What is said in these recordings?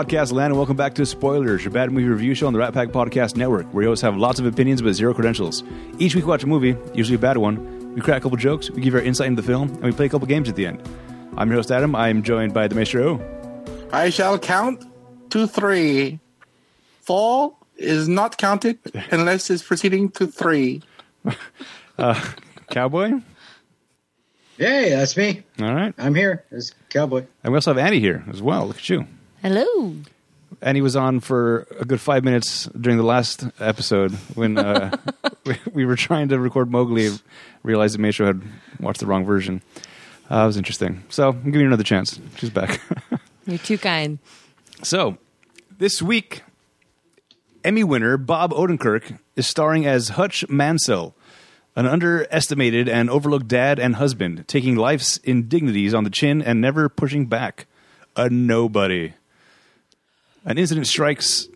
podcast land, and welcome back to Spoilers, your bad movie review show on the Rat Pack Podcast Network, where we always have lots of opinions but zero credentials. Each week, we watch a movie, usually a bad one. We crack a couple jokes, we give our insight into the film, and we play a couple games at the end. I'm your host, Adam. I'm joined by the Maestro. I shall count to three. Four is not counted unless it's proceeding to three. Uh, cowboy. Hey, that's me. All right. I'm here as cowboy. And we also have Annie here as well. Look at you. Hello. Annie was on for a good five minutes during the last episode when uh, we, we were trying to record Mowgli, realized that Maestro had watched the wrong version. Uh, it was interesting. So I'm giving her another chance. She's back. You're too kind. so this week, Emmy winner Bob Odenkirk is starring as Hutch Mansell, an underestimated and overlooked dad and husband, taking life's indignities on the chin and never pushing back. A nobody. An incident strikes.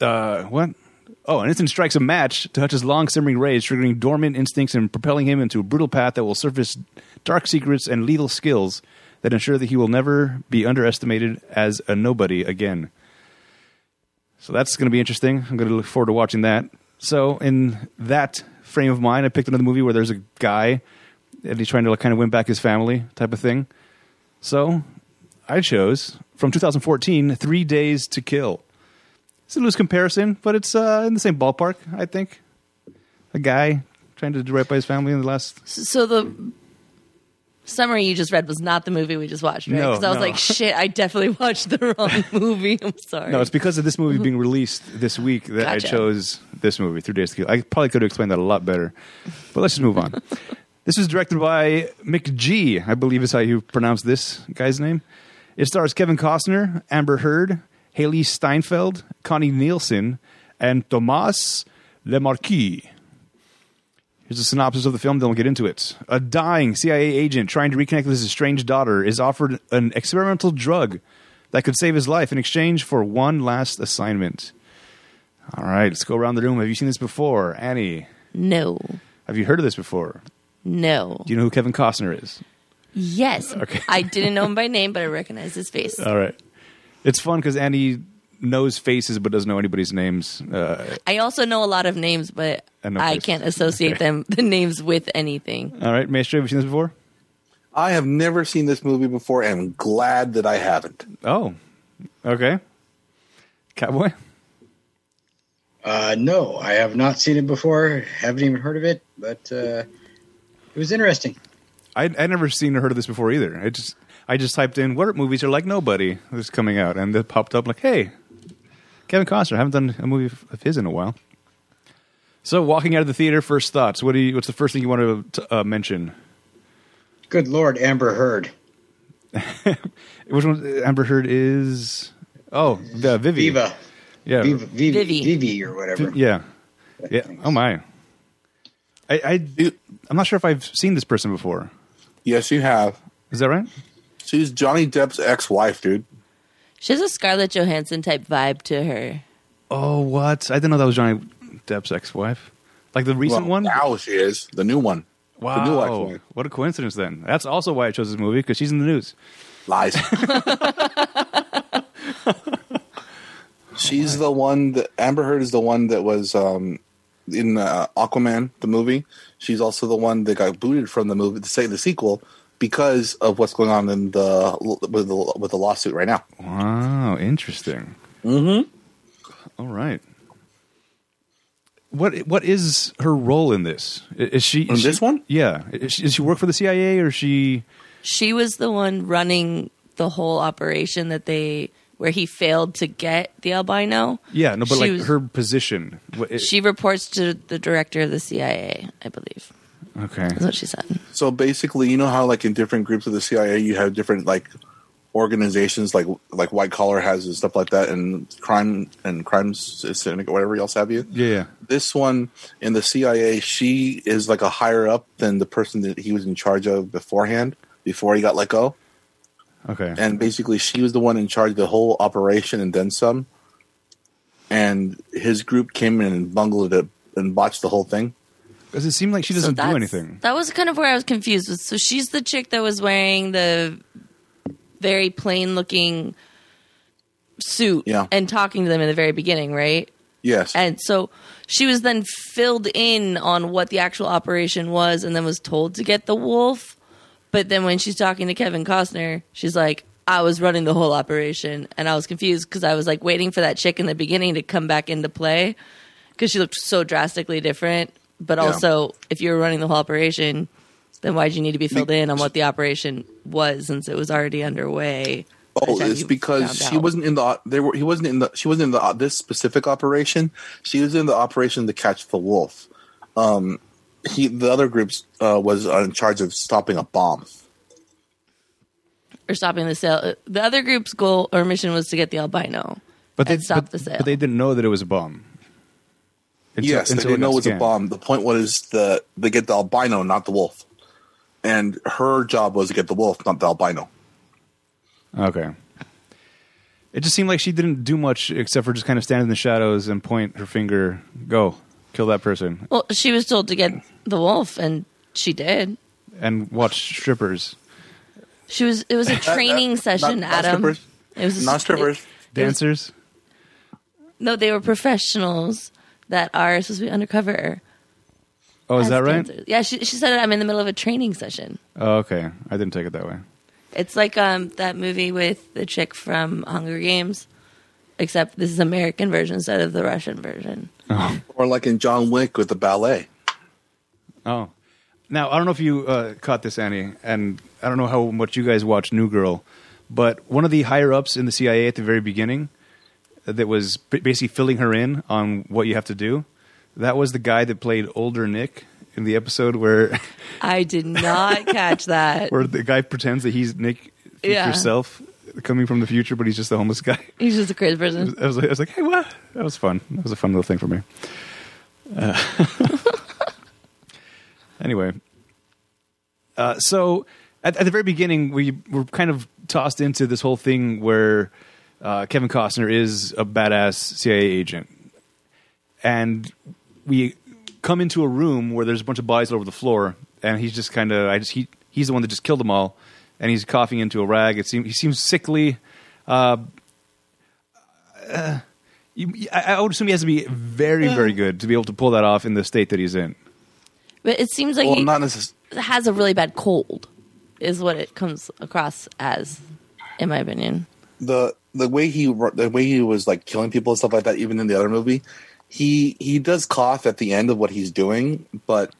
Uh, what? Oh, an incident strikes a match to Hutch's long simmering rage, triggering dormant instincts and propelling him into a brutal path that will surface dark secrets and lethal skills that ensure that he will never be underestimated as a nobody again. So that's going to be interesting. I'm going to look forward to watching that. So, in that frame of mind, I picked another movie where there's a guy and he's trying to like, kind of win back his family type of thing. So, I chose from 2014, Three Days to Kill. It's a loose comparison, but it's uh, in the same ballpark, I think. A guy trying to do right by his family in the last. So the summary you just read was not the movie we just watched, right? No, Because I was no. like, shit, I definitely watched the wrong movie. I'm sorry. No, it's because of this movie being released this week that Gotcha. I chose this movie, Three Days to Kill. I probably could have explained that a lot better, but let's just move on. this was directed by McG, I believe is how you pronounce this guy's name. It stars Kevin Costner, Amber Heard, Hailee Steinfeld, Connie Nielsen, and Thomas Lemarquis. Here's a synopsis of the film, then we'll get into it. A dying CIA agent trying to reconnect with his estranged daughter is offered an experimental drug that could save his life in exchange for one last assignment. All right, let's go around the room. Have you seen this before? Annie, no. have you heard of this before? No. Do you know who Kevin Costner is? Yes. Okay. I didn't know him by name, but I recognize his face. All right. It's fun because Annie knows faces but doesn't know anybody's names. Uh, I also know a lot of names, but And no I can't associate Okay. them the names with anything. all right, Maestro, have you seen this before? I have never seen this movie before and I'm glad that I haven't. Oh, okay. Cowboy? Uh, no, I have not seen it before. Haven't even heard of it, but uh, it was interesting. I I never seen or heard of this before either. I just I just typed in what movies are like nobody that's coming out, and it popped up like, hey, Kevin Costner. I haven't done a movie of his in a while. So, walking out of the theater, first thoughts. What do you? What's the first thing you want to uh, mention? Good Lord, Amber Heard, Which one? Amber Heard is. Oh, the Vivi. Viva, Yeah. Viva, Vivi, Vivi. Vivi, or whatever. Yeah. Yeah. Oh my. I, I I'm not sure if I've seen this person before. Yes, you have. Is that right? She's Johnny Depp's ex-wife, dude. She has a Scarlett Johansson type vibe to her. Oh, what? I didn't know that was Johnny Depp's ex-wife. Like the recent Well, one. Now she is the new one. The new Wow, ex-wife. what a coincidence! Then that's also why I chose this movie because she's in the news. Lies. She's the one that Amber Heard is the one that was um, in uh, Aquaman the movie. She's also the one that got booted from the movie, the say the sequel, because of what's going on in the with the with the lawsuit right now. Wow, interesting. Mm-hmm. All right. What what is her role in this? Is she In this one? Yeah, is she, does she work for the CIA or is she? She was the one running the whole operation that they where he failed to get the albino. Yeah, no, but She like was- her position. It- She reports to the director of the CIA, I believe. okay. That's what she said. So basically, you know how like in different groups of the CIA, you have different like organizations, like like white collar has and stuff like that, and crime and crime syndicate, whatever else have you. Yeah, yeah. This one in the CIA, she is like a higher up than the person that he was in charge of beforehand, before he got let go. Okay. And basically, she was the one in charge of the whole operation and then some. And his group came in and bungled it and botched the whole thing. Does it seem like she doesn't do anything? That was kind of where I was confused with. So she's the chick that was wearing the very plain looking suit Yeah. and talking to them in the very beginning, right? Yes. And so she was then filled in on what the actual operation was and then was told to get the wolf. But then when she's talking to Kevin Costner, she's like, I was running the whole operation. And I was confused because I was like waiting for that chick in the beginning to come back into play because she looked so drastically different. But Yeah. also, if you were running the whole operation, then why'd you need to be filled in on what the operation was since it was already underway? Oh, it's because she out? wasn't in the. They were. He wasn't in the. She wasn't in the this specific operation. She was in the operation to catch the wolf. Um, he the other groups uh, was in charge of stopping a bomb. or stopping the sale. The other group's goal or mission was to get the albino. But they and stop the sale. but they didn't know that it was a bomb. Until- yes, they didn't know it was a bomb. The point was the they get the albino, not the wolf. And her job was to get the wolf, not the albino. Okay. It just seemed like she didn't do much except for just kind of stand in the shadows and point her finger, go, kill that person, Well, she was told to get the wolf, and she did. and watched strippers, She was. It was a training not- session, not Adam. strippers. It was a, Not strippers. dancers. no, they were professionals that are supposed to be undercover. Oh, is as that right? Yeah, she, she said I'm in the middle of a training session. Oh, okay. I didn't take it that way. It's like um that movie with the chick from Hunger Games, except this is American version instead of the Russian version. Or like in John Wick with the ballet. Oh, now I don't know if you uh, caught this, Annie, and I don't know how much you guys watch New Girl, but one of the higher ups in the CIA at the very beginning, uh, that was basically filling her in on what you have to do. That was the guy that played older Nick in the episode where I did not catch that. where the guy pretends that he's Nick Yeah. self coming from the future, but he's just a homeless guy. He's just a crazy person. I was like, I was like, hey, what? That was fun. That was a fun little thing for me. Uh, anyway, uh, so at, at the very beginning, we were kind of tossed into this whole thing where uh, Kevin Costner is a badass CIA agent, and we come into a room where there's a bunch of bodies all over the floor, and he's just kind of, I just he he's the one that just killed them all, and he's coughing into a rag. It seems he seems sickly. Uh, you, I, I would assume he has to be very, very good to be able to pull that off in the state that he's in. But it seems like Well, he not necessarily. has a really bad cold, is what it comes across as, in my opinion. the the way he the way he was like killing people and stuff like that, even in the other movie, he he does cough at the end of what he's doing, but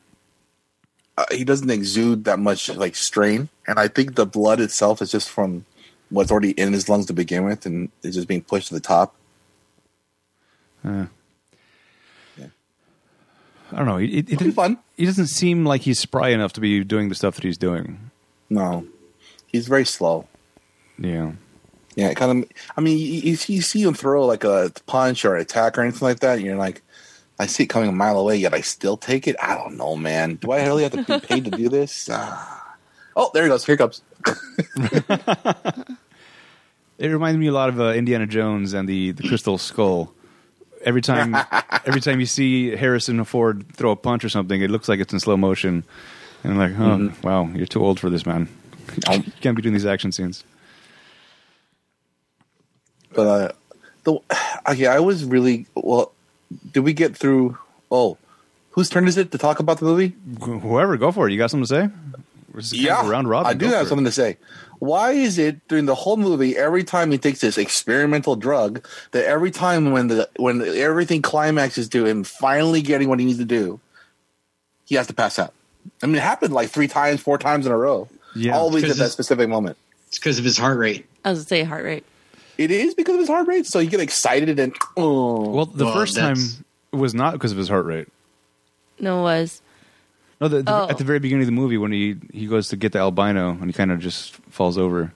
uh, he doesn't exude that much like strain. And I think the blood itself is just from what's already in his lungs to begin with, and it's just being pushed to the top. Uh, I don't know. He, he, It'll be fun. he doesn't seem like he's spry enough to be doing the stuff that he's doing. No, he's very slow. Yeah. Yeah, it kind of. I mean, you, you see- you see him throw like a punch or an attack or anything like that, and you're like, I see it coming a mile away, yet I still take it. I don't know, man. Do I really have to be paid to do this? Ah. Oh, there he goes. Here he comes. It reminds me a lot of uh, Indiana Jones and the, the Crystal Skull. Every time, every time you see Harrison Ford throw a punch or something, it looks like it's in slow motion. And I'm like, oh, wow, you're too old for this, man. you can't be doing these action scenes. But uh, the okay, I was really well. Did we get through? Oh, whose turn is it to talk about the movie? Whoever, go for it. You got something to say? We're just kind of a round robin. I do have for it. something to say. Why is it during the whole movie, every time he takes this experimental drug, that every time when the when everything climaxes to him finally getting what he needs to do, he has to pass out? I mean, it happened like three times, four times in a row. Yeah. always at that specific moment. It's because of his heart rate. I was gonna say heart rate. It is because of his heart rate, so you get excited and oh, Well, the Well, first time it was not because of his heart rate. No, it was No, the, the, Oh. at the very beginning of the movie when he he goes to get the albino and he kind of just falls over.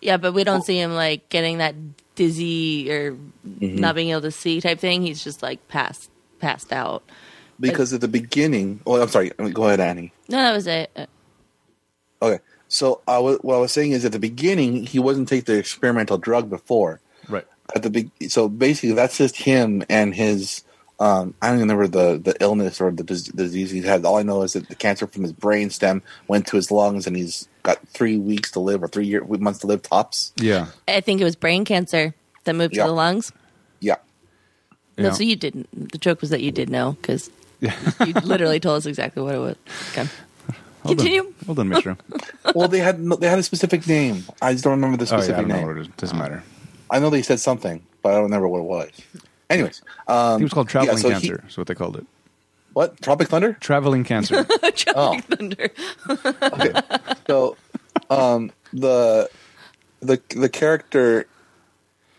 yeah, but we don't see him like getting that dizzy or Mm-hmm. not being able to see type thing. He's just like passed passed out. because at the beginning. Oh, I'm sorry. Go ahead, Annie. No, that was it. Uh, Okay, so I was, what I was saying is at the beginning he wasn't take the experimental drug before. Right. At the big, so basically that's just him and his. Um, I don't even remember the the illness or the, the disease he had. All I know is that the cancer from his brain stem went to his lungs, and he's got three weeks to live or three year, months to live tops. Yeah. I think it was brain cancer. that moved Yeah. to the lungs. Yeah. No, Yeah. so you didn't. The joke was that you did know because Yeah. you literally told us exactly what it was. Okay. Well done. Continue. Well done, Mister. Well, they had no, they had a specific name. I just don't remember the oh yeah, I specific don't know name. what it is. Doesn't matter. I know they said something, but I don't remember what it was. Anyways, I um, think it was called traveling yeah, so he- cancer. Is what they called it. what Tropic Thunder? Traveling cancer. Tropic Oh. Thunder. okay. So, um, the the the character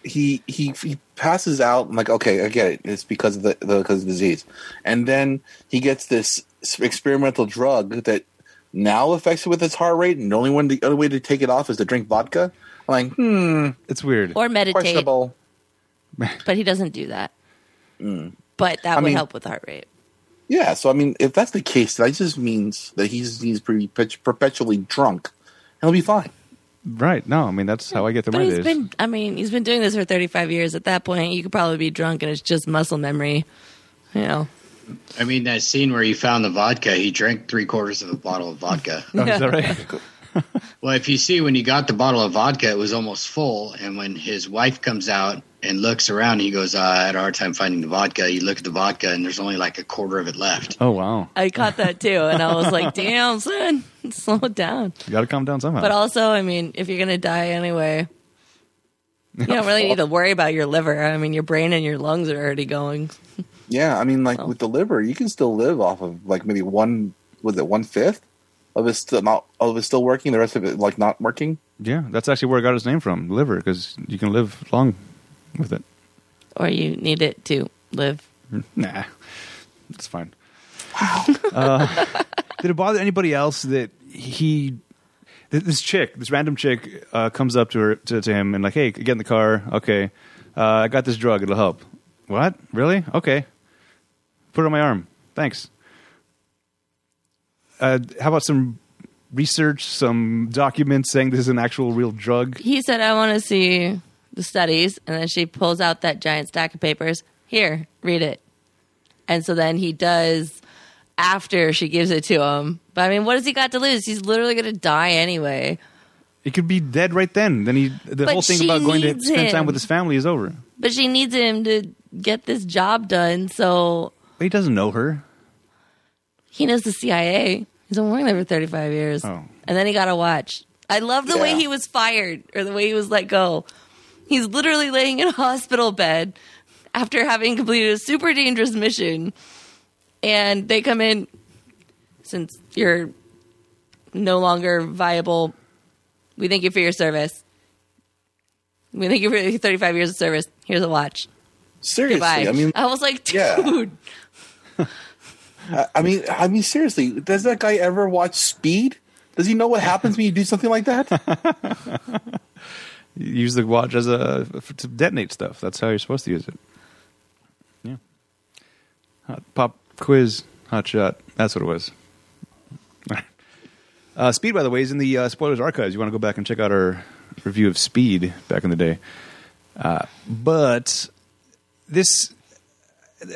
he he he passes out. I'm like, okay, I get it. It's because of the, the because of the disease, and then he gets this experimental drug that now affects it with his heart rate, and the only one the only way to take it off is to drink vodka. I'm like, hmm, it's weird. Or meditate, questionable. but he doesn't do that. But that I would mean- help with heart rate. Yeah, so I mean, if that's the case, that just means that he's he's pretty perpetually drunk, and he'll be fine. Right. No, I mean that's how I get through But my he's days. been, I mean, he's been doing this for 35 years. At that point, you could probably be drunk and it's just muscle memory. You know, I mean, that scene where he found the vodka, he drank three quarters of a bottle of vodka. Oh, is that right? well, if you see when he got the bottle of vodka, it was almost full. And when his wife comes out and looks around, he goes, uh, I had a hard time finding the vodka. You look at the vodka, and there's only like a quarter of it left. oh wow. I caught that too. And I was like, damn, son, slow it down. You got to calm down somehow. But also, I mean, if you're going to die anyway, you don't really need to worry about your liver. I mean, your brain and your lungs are already going. Yeah, I mean, like Oh. with the liver, you can still live off of like maybe one was it one fifth of it still not of it still working, the rest of it like not working. yeah, that's actually where it got its name from, liver, because you can live long with it. Or you need it to live. Nah, it's fine. Uh, did it bother anybody else that he, this chick, this random chick, uh, comes up to her to, to him and like, hey, get in the car. Okay, uh, I got this drug. It'll help. What? Really? Okay. Put it on my arm. Thanks. Uh, how about some research, some documents saying this is an actual real drug? He said, I want to see the studies. And then she pulls out that giant stack of papers. Here, read it. And so then he does after she gives it to him. But I mean, what has he got to lose? He's literally going to die anyway. He could be dead right then. Then he, the But whole thing about going to spend time with his family is over. But she needs him to get this job done. So But he doesn't know her. he knows the CIA. He's been working there for 35 years. Oh. And then he got a watch. I love the way he was fired or the way he was let go. He's literally laying in a hospital bed after having completed a super dangerous mission. And they come in, since you're no longer viable, we thank you for your service. We thank you for 35 years of service. Here's a watch. Seriously, Goodbye. I mean, I was like, dude. Yeah. I, I mean, I mean, seriously, does that guy ever watch Speed? Does he know what happens when you do something like that? Use the watch as a to detonate stuff. That's how you're supposed to use it. Yeah. Hot pop quiz, hot shot. That's what it was. Uh, Speed, by the way, is in the uh, spoilers archives. You want to go back and check out our review of Speed back in the day. Uh, but this,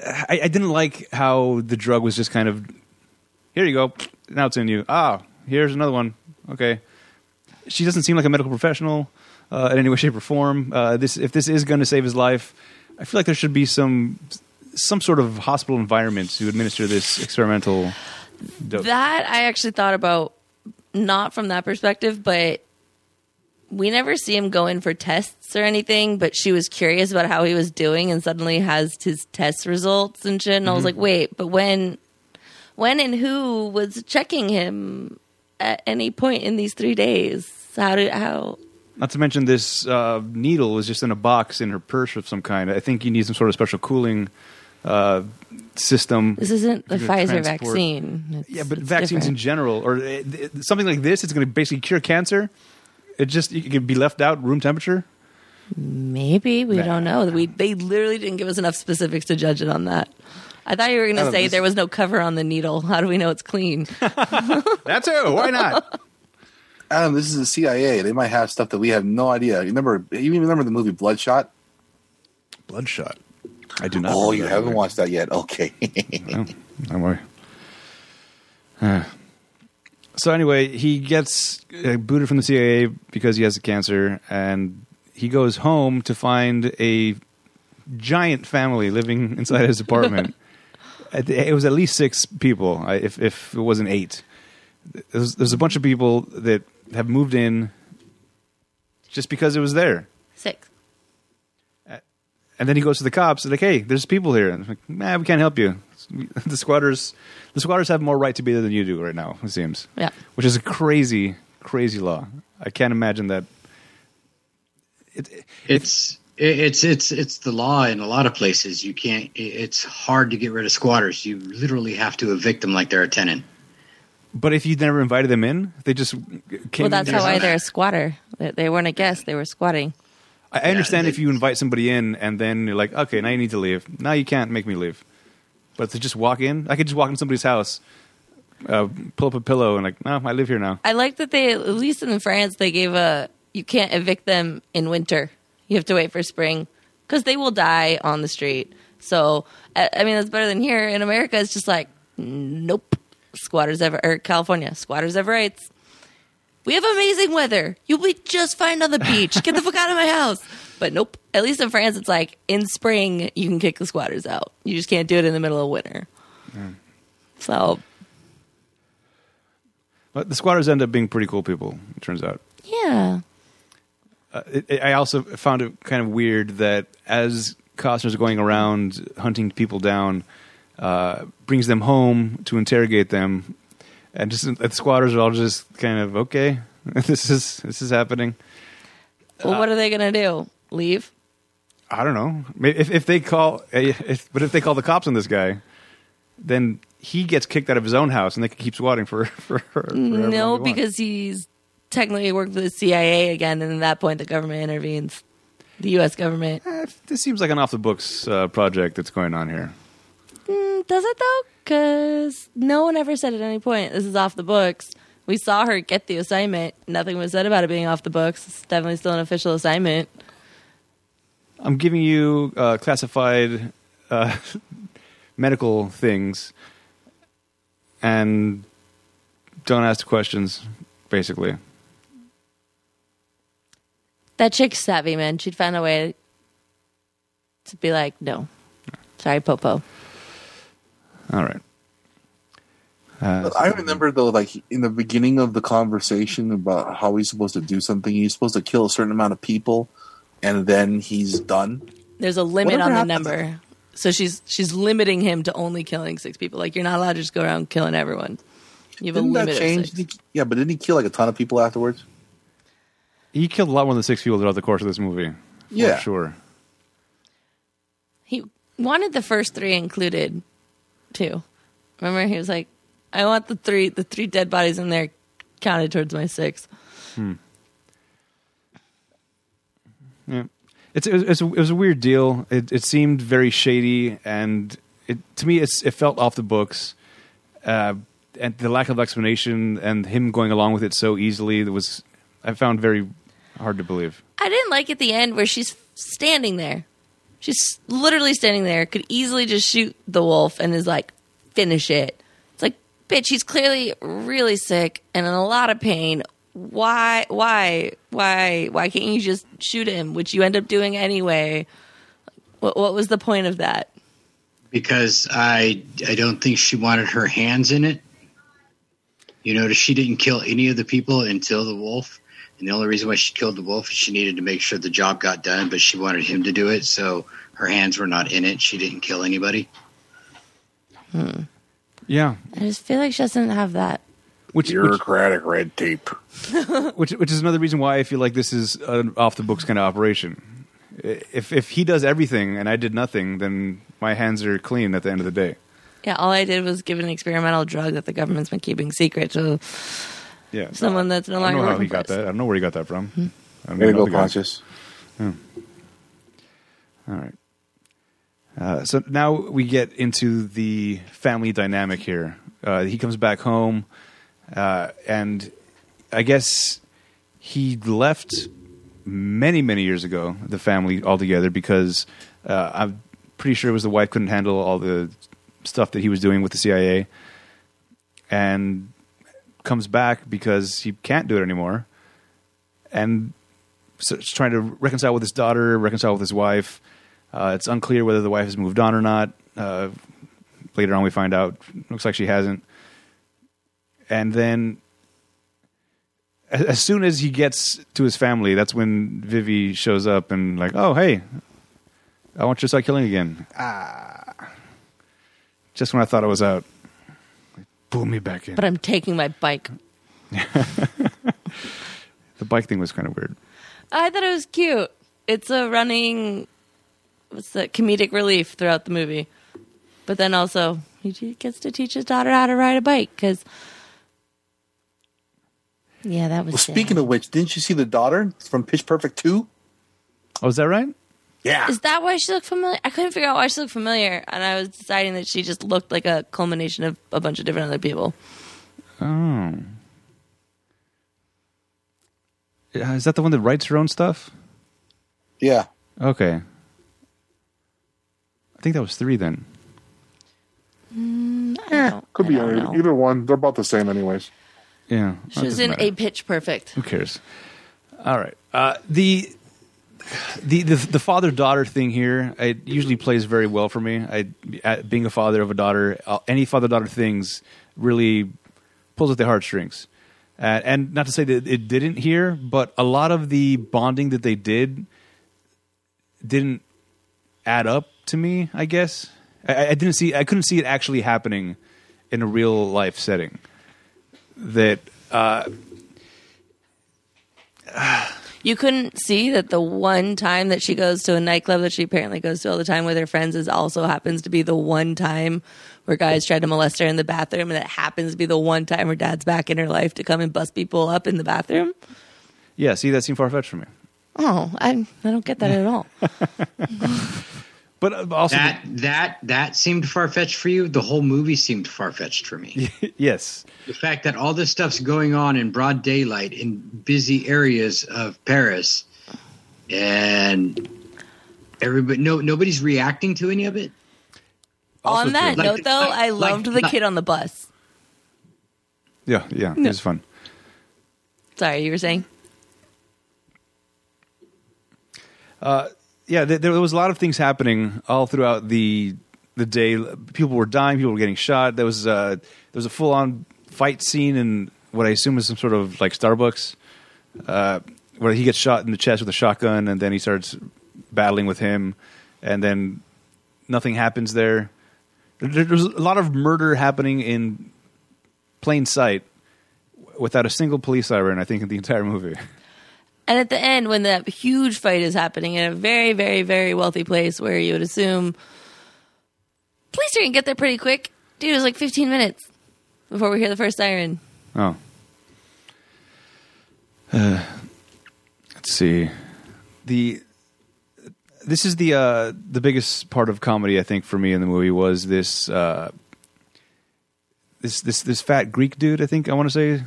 I, I didn't like how the drug was just kind of, here you go, now it's in you. Ah, here's another one. Okay. She doesn't seem like a medical professional uh, in any way, shape, or form. Uh, this, if this is going to save his life, I feel like there should be some some sort of hospital environment to administer this experimental dope. That I actually thought about not from that perspective, but we never see him go in for tests or anything. But she was curious about how he was doing, and suddenly has his test results and shit. And I was like, wait, but when, when and who was checking him at any point in these three days? How did how? Not to mention this uh, needle was just in a box in her purse of some kind. I think you need some sort of special cooling uh, system. This isn't the Pfizer transport- vaccine. It's- Yeah, but vaccines in general, or uh, th- something like this, it's going to basically cure cancer. It just it can be left out room temperature. Maybe we Nah. don't know. We they literally didn't give us enough specifics to judge it on that. I thought you were going to say there was no cover on the needle. How do we know it's clean? That too. Why not? Adam, this is the CIA. They might have stuff that we have no idea. You remember? You remember the movie Bloodshot? Bloodshot. I do not. Oh, you haven't movie. watched that yet? Okay. No, don't worry. Uh, so anyway, he gets uh, booted from the CIA because he has cancer, and he goes home to find a giant family living inside his apartment. It was at least six people, if if it wasn't eight. There's, there's a bunch of people that have moved in just because it was there. Six. And then he goes to the cops and like, hey, there's people here. And I'm like, nah, we can't help you. The squatters, the squatters have more right to be there than you do right now. It seems, Yeah. which is a crazy, crazy law. I can't imagine that. It, It's it- it's it's it's the law in a lot of places. You can't. It's hard to get rid of squatters. You literally have to evict them like they're a tenant. but if you'd never invited them in, they just came. Well, that's in how there. why they're a squatter. They, they weren't a guest; they were squatting. I I understand they- if you invite somebody in and then you're like, okay, now you need to leave. Now you can't make me leave. But to just walk in, I could just walk in somebody's house, uh, pull up a pillow, and like, no, I live here now. I like that they, at least in France, they gave a you can't evict them in winter. You have to wait for spring because they will die on the street. So, I I mean, that's better than here in America. It's just like, nope, squatters ever or California squatters have rights. We have amazing weather. You'll be just fine on the beach. Get the fuck out of my house. But nope. At least in France, it's like in spring you can kick the squatters out. You just can't do it in the middle of winter. So But the squatters end up being pretty cool people. It turns out. yeah. Uh, it, it- I also found it kind of weird that as Costner's going around hunting people down, uh, brings them home to interrogate them, and just the squatters are all just kind of okay. This is this is happening. Well, what are they gonna do? Leave? I don't know. If, if they call, eh, if, but if they call the cops on this guy, then he gets kicked out of his own house, and they can keep squatting for for. for however long they No, because he's technically worked for the CIA again, and at that point, the government intervenes. The U.S. government. Eh, this seems like an off the books uh, project that's going on here. Mm, Does it though? Because no one ever said at any point this is off the books. We saw her get the assignment. Nothing was said about it being off the books. It's definitely still an official assignment. I'm giving you uh, classified uh, medical things, and don't ask questions. Basically, That chick's savvy, man. She'd find a way to be like, no. Sorry, Popo. all right. Uh, I remember though, like in the beginning of the conversation about how he's supposed to do something, he's supposed to kill a certain amount of people, and then he's done. There's a limit Whatever on the happens- number. So she's she's limiting him to only killing six people. Like you're not allowed to just go around killing everyone. You have Didn't a that limit of change? six. Did he- yeah, but didn't he kill like a ton of people afterwards? he killed a lot more than six people throughout the course of this movie. For Yeah. sure. He wanted the first three included too. Remember, he was like, "I want the three the three dead bodies in there counted towards my six. Hmm. Yeah, it's it's a, it was a weird deal. It, it seemed very shady, and it to me it's it felt off the books. Uh, and the lack of explanation and him going along with it so easily that was I found very hard to believe. I didn't like at the end where she's standing there. She's literally standing there, could easily just shoot the wolf and is like, finish it. It's like, bitch, he's clearly really sick and in a lot of pain. Why, why, why, why can't you just shoot him, which you end up doing anyway? What, what was the point of that? because I I don't think she wanted her hands in it. You know, she didn't kill any of the people until the wolf, and the only reason why she killed the wolf is she needed to make sure the job got done. But she wanted him to do it, so her hands were not in it. She didn't kill anybody. hmm. Yeah, I just feel like she doesn't have that. Which which, Bureaucratic red tape. which which is another reason why I feel like this is an off the books kind of operation. If if he does everything and I did nothing, then my hands are clean at the end of the day. Yeah, all I did was give an experimental drug that the government's been keeping secret to Yeah, someone that's no longer. I don't longer know how he got us. that. I don't know where he got that from. I don't Way to go, conscious. guy. Pontius. All right. Uh, so now we get into the family dynamic here. Uh, he comes back home, uh, and I guess he left many, many years ago the family altogether because uh, I'm pretty sure it was the wife couldn't handle all the stuff that he was doing with the CIA, and comes back because he can't do it anymore, and so he's trying to reconcile with his daughter, reconcile with his wife. Uh, it's unclear whether the wife has moved on or not. Uh, later on, we find out. Looks like she hasn't. And then, as, soon as he gets to his family, that's when Vivi shows up and like, oh hey, I want you to start killing again. Ah, just when I thought I was out, pull me back in. But I'm taking my bike. the bike thing was kind of weird. I thought it was cute. It's a running, what's the comedic relief throughout the movie. But then also, he gets to teach his daughter how to ride a bike because. Yeah, that was. Well, sad. speaking of which, didn't you see the daughter from Pitch Perfect 2? Oh, is that right? Yeah. Is that why she looked familiar? I couldn't figure out why she looked familiar, and I was deciding that she just looked like a culmination of a bunch of different other people. Oh. Is that the one that writes her own stuff? Yeah. Okay. I think that was three then. Mm, eh, I don't- Could I be either, either one. They're about the same, anyways. Yeah. She was in matter. a Pitch Perfect. Who cares? All right. Uh, the, the the the father daughter thing here, it usually plays very well for me. I at being a father of a daughter, uh, any father daughter things really pulls at the heartstrings. Uh, and not to say that it didn't here, but a lot of the bonding that they did didn't add up to me. I guess I, I didn't see. I couldn't see it actually happening in a real life setting. That uh, You couldn't see that the one time that she goes to a nightclub that she apparently goes to all the time with her friends is also happens to be the one time where guys tried to molest her in the bathroom, and it happens to be the one time her dad's back in her life to come and bust people up in the bathroom. yeah. See, that seemed far fetched for me. Oh, I I don't get that at all. But uh, also, That that that seemed far fetched for you. The whole movie seemed far fetched for me. yes, the fact that all this stuff's going on in broad daylight in busy areas of Paris, and everybody no nobody's reacting to any of it. Also on that true. Like- note, though, I like- loved the kid on the bus. yeah, yeah, it was fun. Sorry, you were saying? Yeah, there, there was a lot of things happening all throughout the the day. People were dying, people were getting shot. There was uh, there was a full on fight scene in what I assume is some sort of like Starbucks, uh, where he gets shot in the chest with a shotgun, and then he starts battling with him, and then nothing happens there. There- There's a lot of murder happening in plain sight without a single police siren. I think in the entire movie. And at the end, when that huge fight is happening in a very, very, very wealthy place where you would assume police are going to get there pretty quick. Dude, it was like 15 minutes before we hear the first siren. Oh. Uh, let's see. The this is the uh, the biggest part of comedy I think for me in the movie was this uh, this this this fat Greek dude. I think I want to say.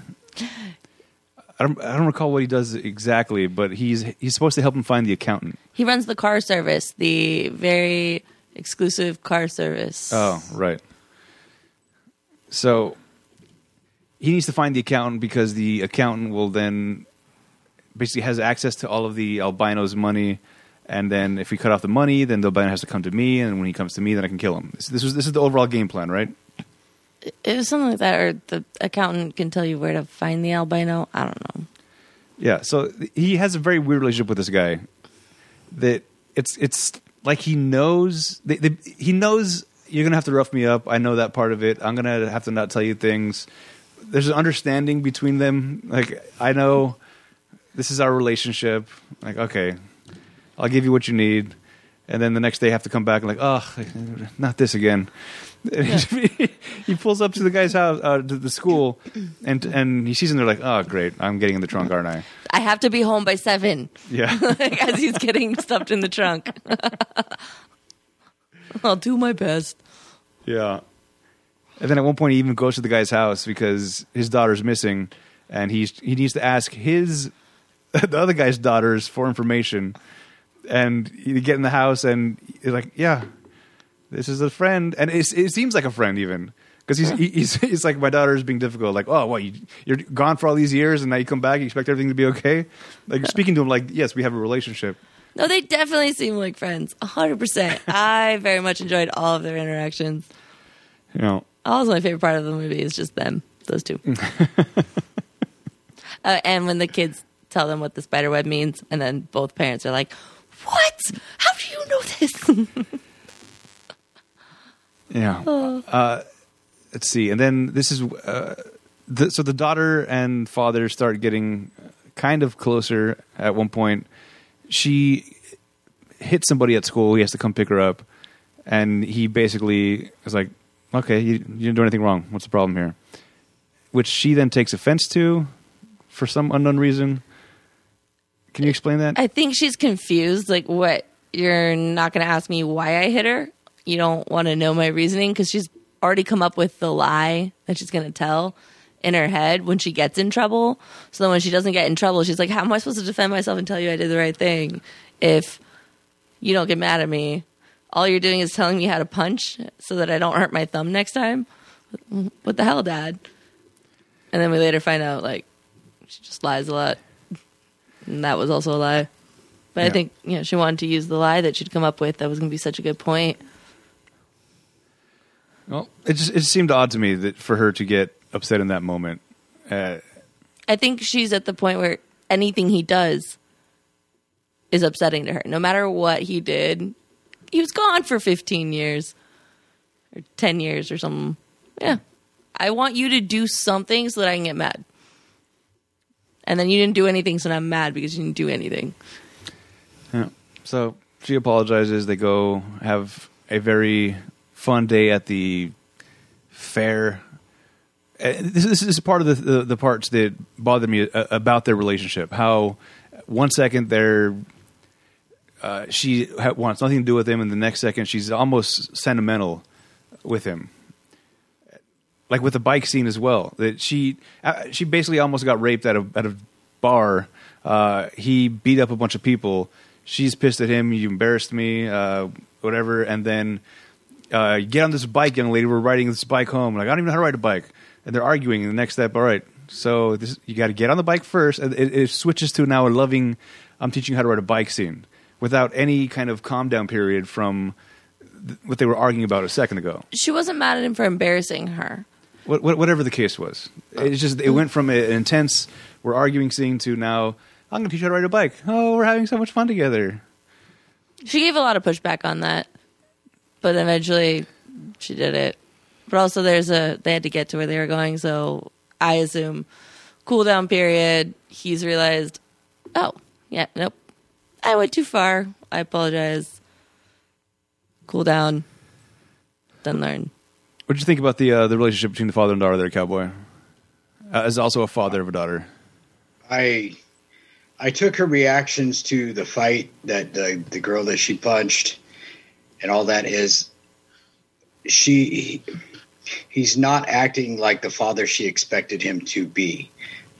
I don't, I don't recall what he does exactly, but he's he's supposed to help him find the accountant. He runs the car service, the very exclusive car service. Oh, right. So he needs to find the accountant because the accountant will then basically has access to all of the albino's money. And then if we cut off the money, then the albino has to come to me. And when he comes to me, then I can kill him. This, this was this is the overall game plan, right? It was something like that, or the accountant can tell you where to find the albino. I don't know. Yeah. So he has a very weird relationship with this guy. That it's it's like he knows he knows you're gonna have to rough me up. I know that part of it. I'm gonna have to not tell you things. There's an understanding between them. Like I know this is our relationship. Like okay, I'll give you what you need. And then the next day, I have to come back and like, oh, not this again. He, he pulls up to the guy's house, uh, to the school, and and he sees him. They're like, oh, great, I'm getting in the trunk, aren't I? I have to be home by seven Yeah. as he's getting stuffed in the trunk. I'll do my best. Yeah. And then at one point, he even goes to the guy's house because his daughter's missing, and he's he needs to ask his the other guy's daughters for information. And you get in the house, and you're like, "Yeah, this is a friend," and it seems like a friend even because he's, he- he's he's like my daughter's being difficult. Like, oh, what you you're gone for all these years and now you come back, you expect everything to be okay. Like speaking to him, like, yes, we have a relationship. No, they definitely seem like friends. 100%. I very much enjoyed all of their interactions. You know, Also, my favorite part of the movie is just them, those two. uh, and when the kids tell them what the spider web means, and then both parents are like, What? How do you know this? Yeah. Uh, let's see. And then this is uh, the, so the daughter and father start getting kind of closer at one point. She hit somebody at school. He has to come pick her up. And he basically is like, okay, you, you didn't do anything wrong. What's the problem here? Which she then takes offense to for some unknown reason. Can you explain that? I think she's confused. Like, what? You're not going to ask me why I hit her? You don't want to know my reasoning? Because she's already come up with the lie that she's going to tell in her head when she gets in trouble. So then when she doesn't get in trouble, she's like, How am I supposed to defend myself and tell you I did the right thing if you don't get mad at me? All you're doing is telling me how to punch so that I don't hurt my thumb next time. What the hell, Dad? And then we later find out, like, she just lies a lot. And that was also a lie. But I think, you know, she wanted to use the lie that she'd come up with that was going to be such a good point. Well, it just it seemed odd to me that for her to get upset in that moment. Uh, I think she's at the point where anything he does is upsetting to her. No matter what he did, he was gone for 15 years or 10 years or something. Yeah. I want you to do something so that I can get mad. And then you didn't do anything, so now I'm mad because you didn't do anything. Yeah. So she apologizes. They go have a very fun day at the fair. Uh, This, this is part of the, the the parts that bother me uh, about their relationship. How one second they're uh, she wants nothing to do with him, and the next second she's almost sentimental with him. Like with the bike scene as well. That she uh, she basically almost got raped at a at a bar. Uh, he beat up a bunch of people. She's pissed at him. You embarrassed me. Uh, whatever. And then uh, get on this bike, young lady. We're riding this bike home. Like I don't even know how to ride a bike. And they're arguing. And the next step, all right. So this, you got to get on the bike first. And it, it switches to now a loving. I'm teaching you how to ride a bike scene without any kind of calm down period from th- what they were arguing about a second ago. She wasn't mad at him for embarrassing her. What, what, whatever the case was, it's just it went from an intense we're arguing scene to now I'm going to teach you how to ride a bike. Oh, we're having so much fun together. She gave a lot of pushback on that, but eventually she did it. But also, there's a they had to get to where they were going, so I assume cool down period. He's realized, oh yeah, nope, I went too far. I apologize. Cool down, then learn. What did you think about the uh, the relationship between the father and daughter there, Cowboy? Uh, as also a father of a daughter. I I took her reactions to the fight that the the girl that she punched and all that is she he's not acting like the father she expected him to be.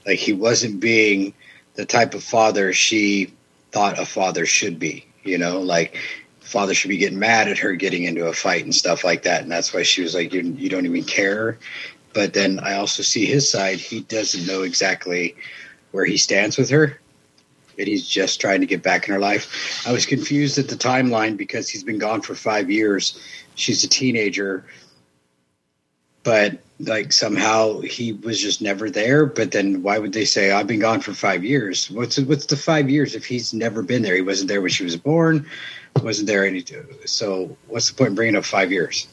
Like he wasn't being the type of father she thought a father should be, you know, like father should be getting mad at her getting into a fight and stuff like that and that's why she was like you, you don't even care but then I also see his side. He doesn't know exactly where he stands with her, and he's just trying to get back in her life. I was confused at the timeline because he's been gone for five years. She's a teenager, but like somehow he was just never there. But then why would they say I've been gone for five years? What's what's the five years if he's never been there? He wasn't there when she was born. Wasn't there any? So what's the point in bringing up five years?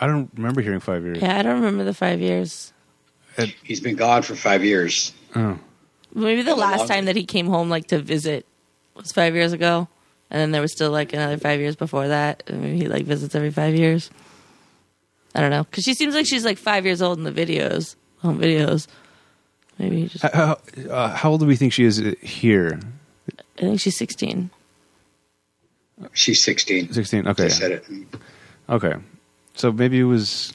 I don't remember hearing five years. Yeah, I don't remember the five years. He's been gone for five years. Oh. Maybe the last time that he came home, like to visit, was five years ago, and then there was still like another five years before that. And Maybe he like visits every five years. I don't know because she seems like she's like five years old in the videos, home videos. Maybe he just. How, uh, how old do we think she is uh, here? I think she's sixteen. She's sixteen. 16. I Okay. said it. Okay. So maybe it was.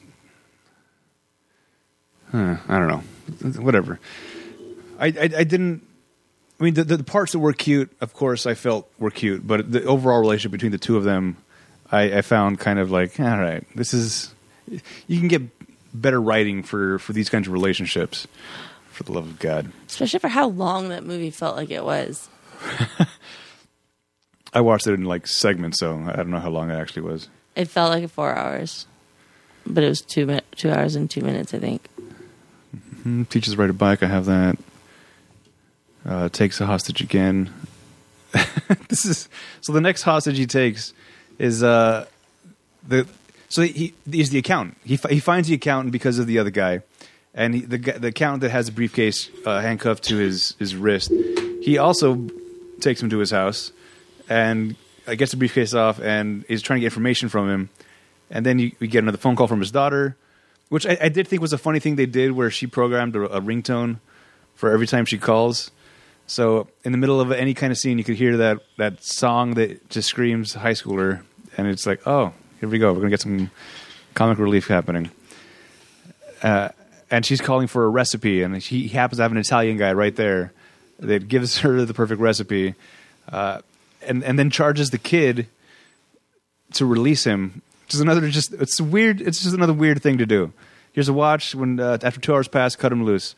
Huh, I don't know. Whatever. I, I, I didn't. I mean, the, the parts that were cute, of course, I felt were cute, but the overall relationship between the two of them, I, I found kind of like, all right, this is. You can get better writing for for these kinds of relationships. For the love of God, Especially for how long that movie felt like it was. I watched it in like segments, so I don't know how long it actually was. It felt like four hours, but it was two mi- two hours and two minutes, I think. Mm, teaches to ride a bike. I have that. Uh, takes a hostage again. this is so. The next hostage he takes is uh the so he he's the accountant. He he finds the accountant because of the other guy, and he, the the accountant that has the briefcase uh, handcuffed to his his wrist. He also takes him to his house, and uh, gets the briefcase off, and is trying to get information from him. And then you, we get another phone call from his daughter, which I, I did think was a funny thing they did, where she programmed a, a ringtone for every time she calls. So in the middle of any kind of scene, you could hear that that song that just screams high schooler, and it's like, oh, here we go, we're gonna get some comic relief happening. Uh, and she's calling for a recipe, and he happens to have an Italian guy right there that gives her the perfect recipe, uh, and and then charges the kid to release him. Which is another just it's weird. It's just another weird thing to do. Here's a watch. When uh, after two hours pass, cut him loose.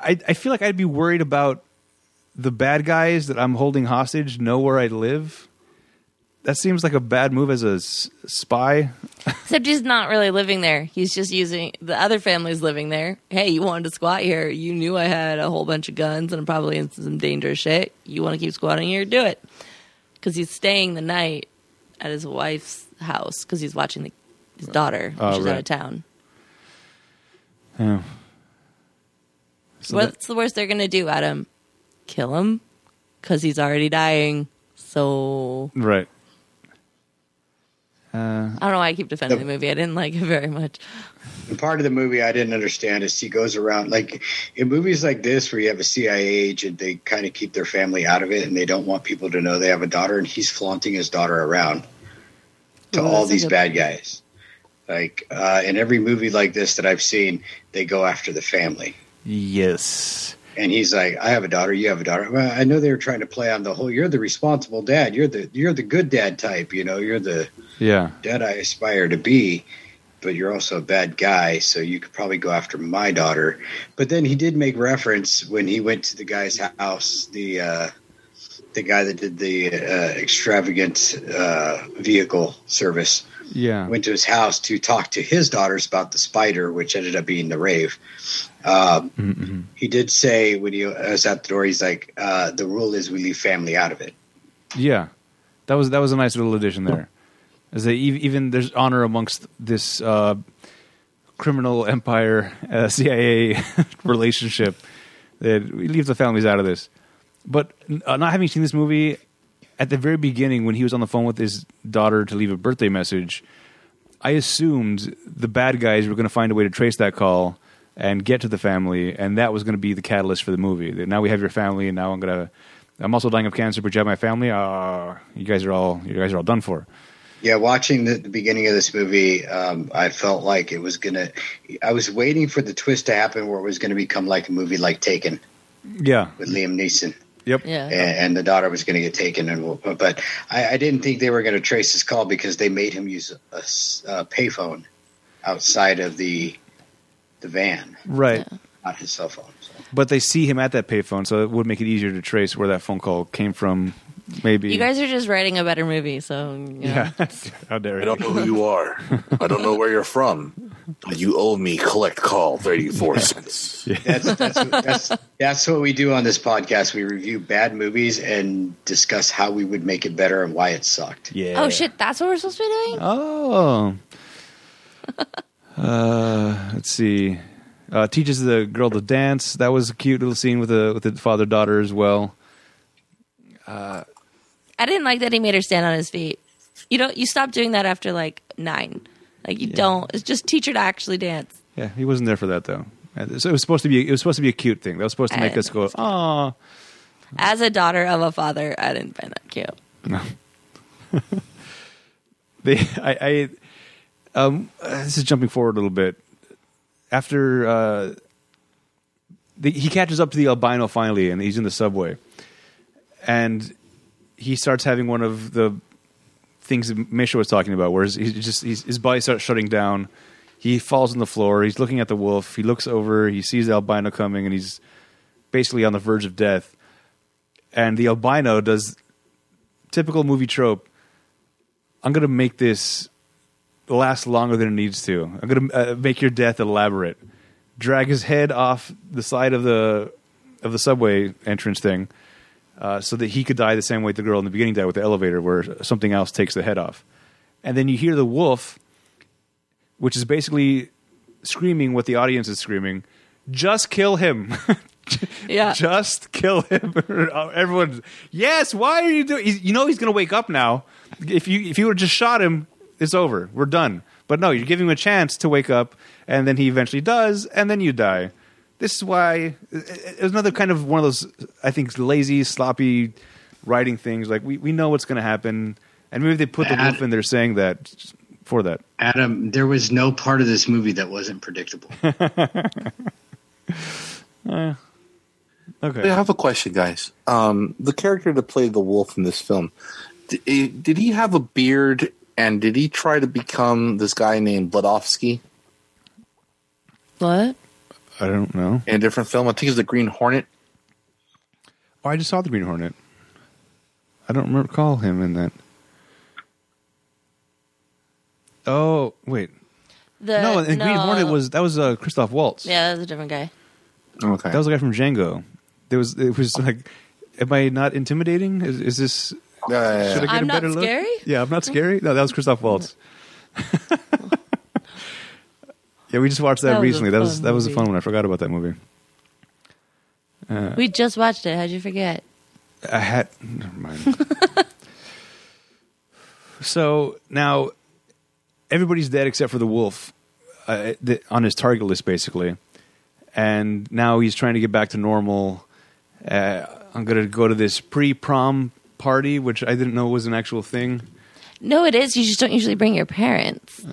I I feel like I'd be worried about the bad guys that I'm holding hostage know where I live. That seems like a bad move as a s- spy. Except he's not really living there. He's just using the other family's living there. Hey, you wanted to squat here. You knew I had a whole bunch of guns and I'm probably in some dangerous shit. You want to keep squatting here? Do it. Because he's staying the night at his wife's house because he's watching the, his daughter. Oh, She's out of town. Yeah. So that- What's the worst they're going to do, Adam? Kill him? Because he's already dying. So right. Uh, I don't know why I keep defending Yep. the movie. I didn't like it very much. And part of the movie I didn't understand is he goes around like in movies like this where you have a CIA agent, they kind of keep their family out of it and they don't want people to know they have a daughter, and he's flaunting his daughter around to Well, all these like a- bad guys. Like uh, in every movie like this that I've seen, they go after the family. Yes. And he's like, "I have a daughter. You have a daughter." Well, I know they were trying to play on the whole. You're the responsible dad. You're the you're the good dad type. You know, you're the Yeah. dad I aspire to be, but you're also a bad guy, so you could probably go after my daughter. But then he did make reference when he went to the guy's house, the uh, the guy that did the uh, extravagant uh, vehicle service Yeah. went to his house to talk to his daughters about the spider, which ended up being the rave. Um, Mm-hmm. he did say when he was at the door, he's like, uh, "The rule is we leave family out of it." Yeah, that was that was a nice little addition there. Is that ev- even there's honor amongst this uh, criminal empire uh, CIA relationship that we leave the families out of this. But uh, not having seen this movie at the very beginning when he was on the phone with his daughter to leave a birthday message, I assumed the bad guys were going to find a way to trace that call and get to the family, and that was going to be the catalyst for the movie. That now we have your family, and now I'm gonna. I'm also dying of cancer, but you have my family. Ah, you guys are all you guys are all done for. Yeah, watching the, the beginning of this movie, um, I felt like it was gonna. I was waiting for the twist to happen where it was going to become like a movie like Taken Yeah. with Liam Neeson, Yep. Yeah. and, and the daughter was going to get taken. And but I, I didn't think they were going to trace his call because they made him use a payphone outside of the the van, Right. not his cell phone. So. But they see him at that payphone, so it would make it easier to trace where that phone call came from. Maybe. You guys are just writing a better movie, so you know. Yeah. How dare I don't know who you are. I don't know where you're from. You owe me collect call thirty four cents. That's that's, what- that's that's what we do on this podcast. We review bad movies and discuss how we would make it better and why it sucked. Yeah. Oh shit, that's what we're supposed to be doing? Oh. uh, let's see. Uh, teaches the girl to dance. That was a cute little scene with the with the father daughter as well. I didn't like that he made her stand on his feet. You don't you stop doing that after like nine. Like you don't it's just teach her to actually dance. Yeah, he wasn't there for that though. Uh, So it was supposed to be. It was supposed to be a cute thing. That was supposed to make us go, "Ah." As a daughter of a father, I didn't find that cute. No. they, I, I, um, uh, this is jumping forward a little bit. After uh, the, he catches up to the albino finally, and he's in the subway, and he starts having one of the things that Misha was talking about, where he's just he's, his body starts shutting down. He falls on the floor. He's looking at the wolf. He looks over. He sees the albino coming, and he's basically on the verge of death. And the albino does typical movie trope. I'm going to make this last longer than it needs to. I'm going to uh, make your death elaborate. Drag his head off the side of the of the subway entrance thing, uh, so that he could die the same way the girl in the beginning died with the elevator, where something else takes the head off. And then you hear the wolf, which is basically screaming what the audience is screaming. Just kill him. Yeah. Just kill him. Everyone, yes. Why are you doing? he's- You know he's going to wake up now. If you if you would have just shot him, it's over. We're done. But no, you're giving him a chance to wake up, and then he eventually does, and then you die. This is why it was another kind of one of those I think lazy, sloppy writing things. Like we we know what's going to happen, and maybe they put the Bad. wolf in there saying that for that. Adam, there was no part of this movie that wasn't predictable. Okay. I have a question, guys. Um, the character that played the wolf in this film, did, did he have a beard and did he try to become this guy named Blodowski What? I don't know. in a different film? I think it was the Green Hornet. Oh, I just saw the Green Hornet. I don't recall him in that. Oh wait, The, no, and Green Hornet was that was uh, Christoph Waltz. Yeah, that was a different guy. Okay. that was the guy from Django. There was it was like, am I not intimidating? Is, is this? yeah, yeah, Should I yeah. get I'm a not better look? scary? Yeah, I'm not scary. No, that was Christoph Waltz. yeah, we just watched that, That recently. That was that was a fun one. I forgot about that movie. We just watched it. How'd you forget? I had never mind. so now everybody's dead except for the wolf uh, the, on his target list, basically. And now he's trying to get back to normal. Uh, I'm going to go to this pre-prom party, which I didn't know was an actual thing. No, it is. You just don't usually bring your parents.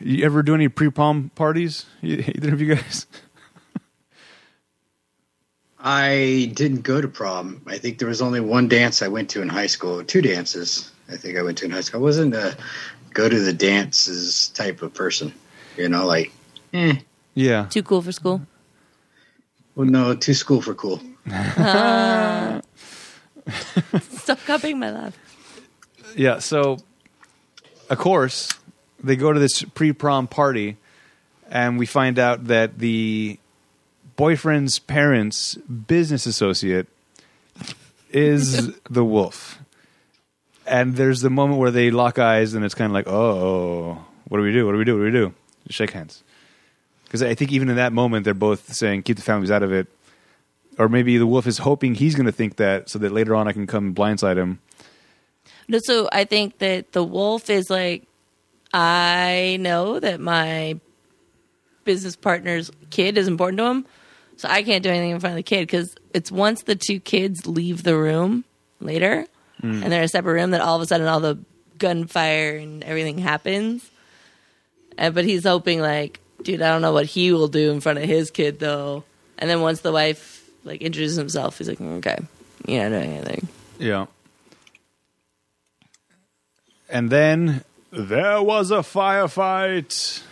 You ever do any pre-prom parties? Either of you guys? I didn't go to prom. I think there was only one dance I went to in high school. Two dances I think I went to in high school. I wasn't a go to the dances type of person. You know, like, eh. Yeah. Too cool for school. Well, no, too school for cool. Stop copying my laugh. Yeah, so of course they go to this pre-prom party, and we find out that the boyfriend's parents' business associate is the wolf. And there's the moment where they lock eyes, and it's kind of like, oh, what do we do? What do we do? What do we do? Shake hands. Because I think even in that moment, they're both saying, keep the families out of it. Or maybe the wolf is hoping he's going to think that so that later on I can come blindside him. No, so I think that the wolf is like, I know that my business partner's kid is important to him, so I can't do anything in front of the kid because it's once the two kids leave the room later hmm. and they're in a separate room that all of a sudden all the gunfire and everything happens. And, but he's hoping like, dude, I don't know what he will do in front of his kid though. And then once the wife like introduces himself, he's like, okay, you're not doing anything. Yeah. And then there was a firefight.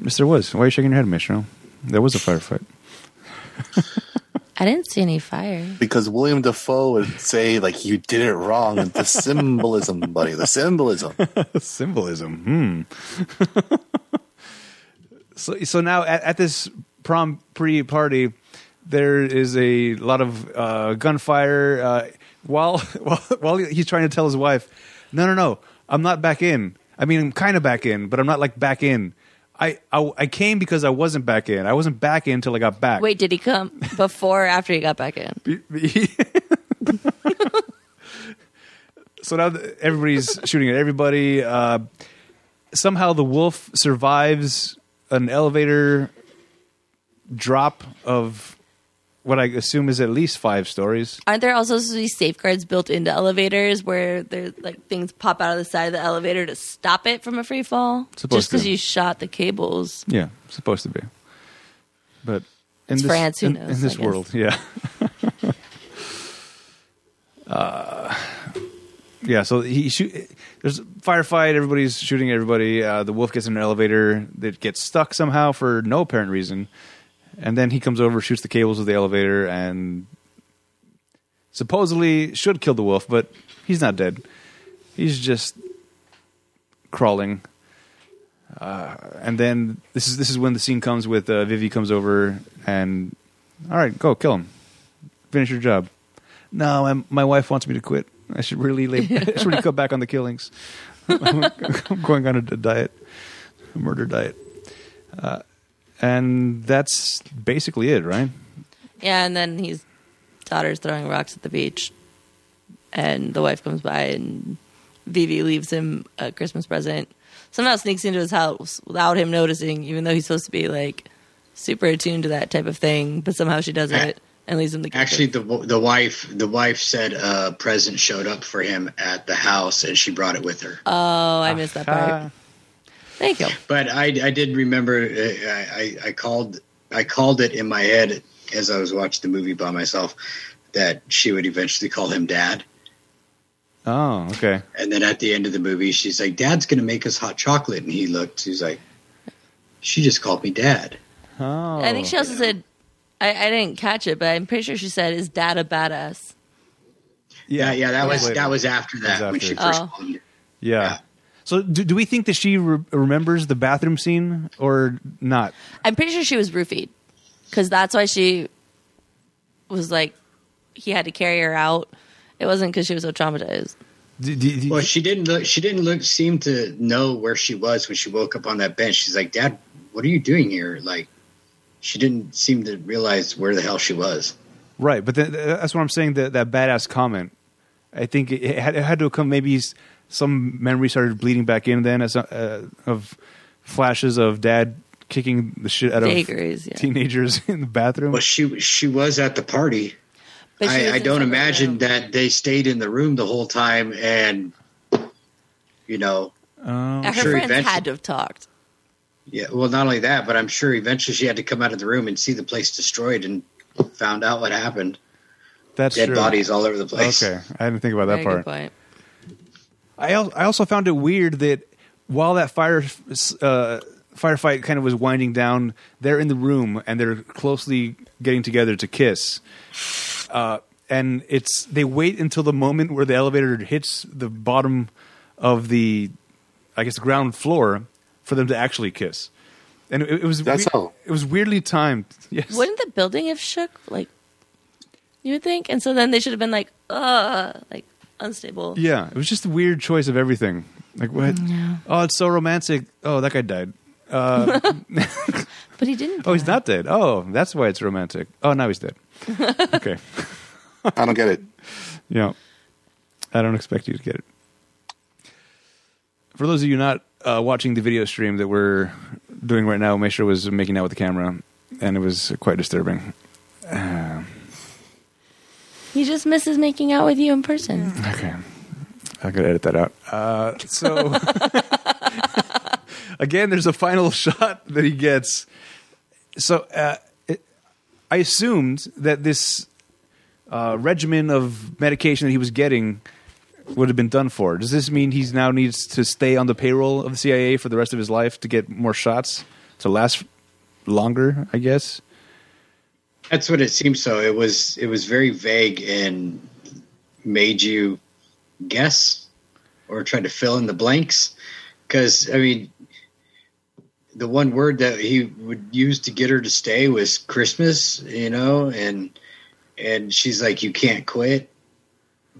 Yes, there was. Why are you shaking your head, Michelle? There was a firefight. I didn't see any fire. Because William Dafoe would say, like, you did it wrong. The symbolism, buddy. The symbolism. Symbolism. Hmm. so, so now at, at this prom pre party, there is a lot of uh, gunfire. Uh, while while while he's trying to tell his wife, "No, no, no, I'm not back in. I mean, I'm kind of back in, but I'm not like back in. I, I I came because I wasn't back in. I wasn't back in until I got back. Wait, did he come before or after he got back in? so now everybody's shooting at everybody. Uh, somehow the wolf survives an elevator drop of what I assume is at least five stories. Aren't there also these safeguards built into elevators where there's like things pop out of the side of the elevator to stop it from a free fall? Supposed Just because you shot the cables. Yeah, supposed to be. But in It's this, France, who in, knows, in this world, yeah. uh, yeah, so he shoot. there's a firefight. Everybody's shooting everybody. Uh, the wolf gets in an elevator that gets stuck somehow for no apparent reason, and then he comes over, shoots the cables of the elevator, and supposedly should kill the wolf, but he's not dead. He's just crawling. Uh, and then this is this is when the scene comes with uh, Vivi comes over and all right, go kill him, finish your job. No, my, my wife wants me to quit. I should really lay, I should really cut back on the killings. I'm going on a diet, a murder diet, uh, and that's basically it, right? Yeah, and then his daughter's throwing rocks at the beach, and the wife comes by, and Vivi leaves him a Christmas present. Somehow sneaks into his house without him noticing, even though he's supposed to be like super attuned to that type of thing. But somehow she does it and leaves him the gift. Actually, the the wife the wife said a present showed up for him at the house, and she brought it with her. Oh, I missed that part. Thank you. But I, I did remember uh, I, I, I called I called it in my head as I was watching the movie by myself that she would eventually call him dad. oh, okay. And then at the end of the movie, she's like, "Dad's going to make us hot chocolate," and he looked. He's like, "She just called me dad." Oh, I think she also said, I, I didn't catch it, but I'm pretty sure she said, "Is Dad a badass?" Yeah, yeah, that was that was after that That was when she first Oh. called him. Yeah. Yeah. So, do, do we think that she re- remembers the bathroom scene or not? I'm pretty sure she was roofied because that's why she was like, he had to carry her out. It wasn't because she was so traumatized. Well, she didn't look. She didn't look. Seem to know where she was when she woke up on that bench. She's like, "Dad, what are you doing here?" Like, she didn't seem to realize where the hell she was. right, but then, that's what I'm saying. That that badass comment. I think it, it, had, it had to come. Maybe s- some memory started bleeding back in. Then as uh, of flashes of dad kicking the shit out of yeah. teenagers in the bathroom. Well, she she was at the party. But I, I don't imagine room. that they stayed in the room the whole time, and you know, Um, Her sure friends had to have talked. yeah. Well, not only that, but I'm sure eventually she had to come out of the room and see the place destroyed and found out what happened. that's Dead true. bodies all over the place. Okay, I didn't think about that Very part. Good point. I al- I also found it weird that while that fire uh, firefight kind of was winding down, they're in the room and they're closely getting together to kiss. Uh, and it's they wait until the moment where the elevator hits the bottom of the, I guess, the ground floor for them to actually kiss. And it, it was That's we- how- it was weirdly timed. Yes. Wouldn't the building have shook? Like, you would think? And so then they should have been like, uh, like unstable. Yeah, it was just a weird choice of everything. Like what? Mm, oh, it's so romantic. Oh, that guy died. Uh, but he didn't. Oh, he's not dead. Oh, that's why it's romantic. Oh, now he's dead. okay. I don't get it. Yeah. I don't expect you to get it. For those of you not uh, watching the video stream that we're doing right now, Maestro was making out with the camera, and it was quite disturbing. Uh, He just misses making out with you in person. Okay. I gotta edit that out. Uh, so again, there's a final shot that he gets. So uh, it, I assumed that this uh, regimen of medication that he was getting would have been done for. Does this mean he's now needs to stay on the payroll of the CIA for the rest of his life to get more shots to last longer? I guess. That's what it seems. So it was. It was very vague and made you guess or try to fill in the blanks. Because I mean, the one word that he would use to get her to stay was Christmas. You know, and and she's like, "You can't quit."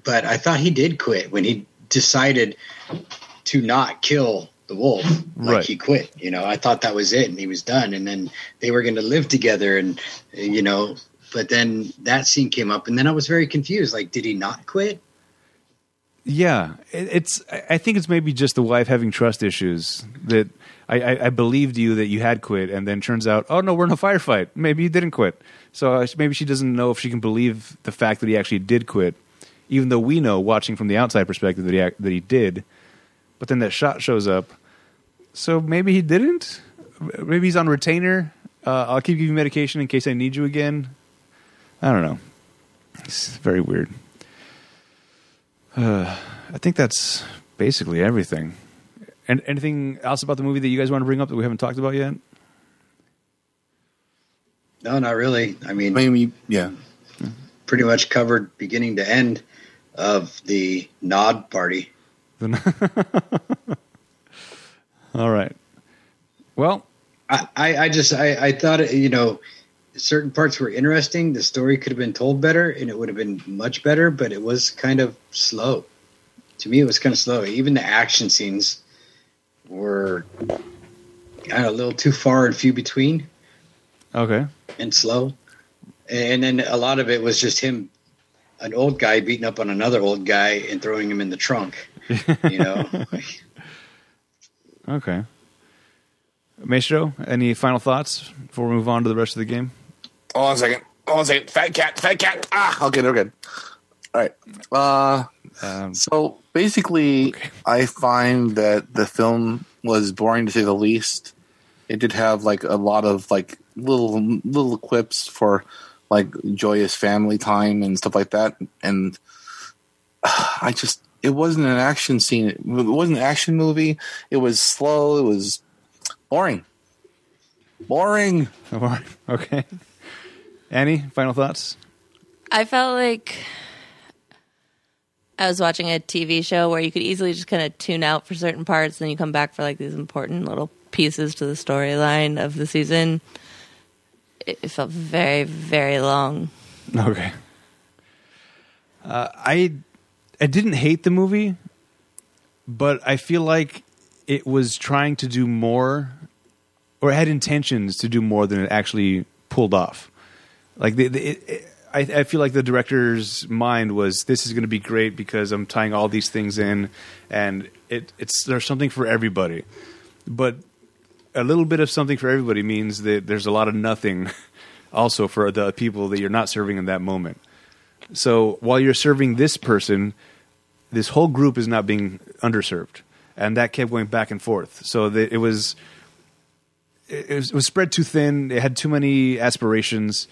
But I thought he did quit when he decided to not kill the wolf. Like Right. he quit. You know, I thought that was it, and he was done. And then they were going to live together, and you know. But then that scene came up, and then I was very confused. Like, did he not quit? Yeah, it's. I think it's maybe just the wife having trust issues. That I, I, I believed you that you had quit, and then turns out, oh no, we're in a firefight. Maybe you didn't quit. So uh, maybe she doesn't know if she can believe the fact that he actually did quit, even though we know, watching from the outside perspective, that he that he did. But then that shot shows up, so maybe he didn't. Maybe he's on retainer. Uh, I'll keep giving medication in case I need you again. I don't know. It's very weird. Uh, I think that's basically everything. And anything else about the movie that you guys want to bring up that we haven't talked about yet? No, not really. I mean, I mean, yeah. pretty much covered beginning to end of the Nod party. All right. Well, I, I, I just I, I thought it, you know certain parts were interesting. The story could have been told better, and it would have been much better. But it was kind of slow. To me, it was kind of slow. Even the action scenes were kind of a little too far and few between, okay. and slow. And then a lot of it was just him, an old guy beating up on another old guy and throwing him in the trunk. You know, Okay. Maestro, any final thoughts before we move on to the rest of the game? Hold on a second. Hold on a second. Fat cat, fat cat. Ah, okay, they're good. All right. Uh, Um, so basically, I find that the film was boring to say the least. It did have like a lot of like little little quips for like joyous family time and stuff like that, and I just it wasn't an action scene. It wasn't an action movie. It was slow. It was boring. Boring. okay. Annie, final thoughts? I felt like I was watching a TV show where you could easily just kind of tune out for certain parts, and then you come back for like these important little pieces to the storyline of the season. It, it felt very, very long. Okay. Uh, I I didn't hate the movie, but I feel like it was trying to do more, or had intentions to do more than it actually pulled off. Like the, the, it, it, I, I feel like the director's mind was this is going to be great because I'm tying all these things in, and it, it's there's something for everybody, but a little bit of something for everybody means that there's a lot of nothing also for the people that you're not serving in that moment. So while you're serving this person, this whole group is not being underserved, and that kept going back and forth. So it was it was, it was spread too thin. It had too many aspirations.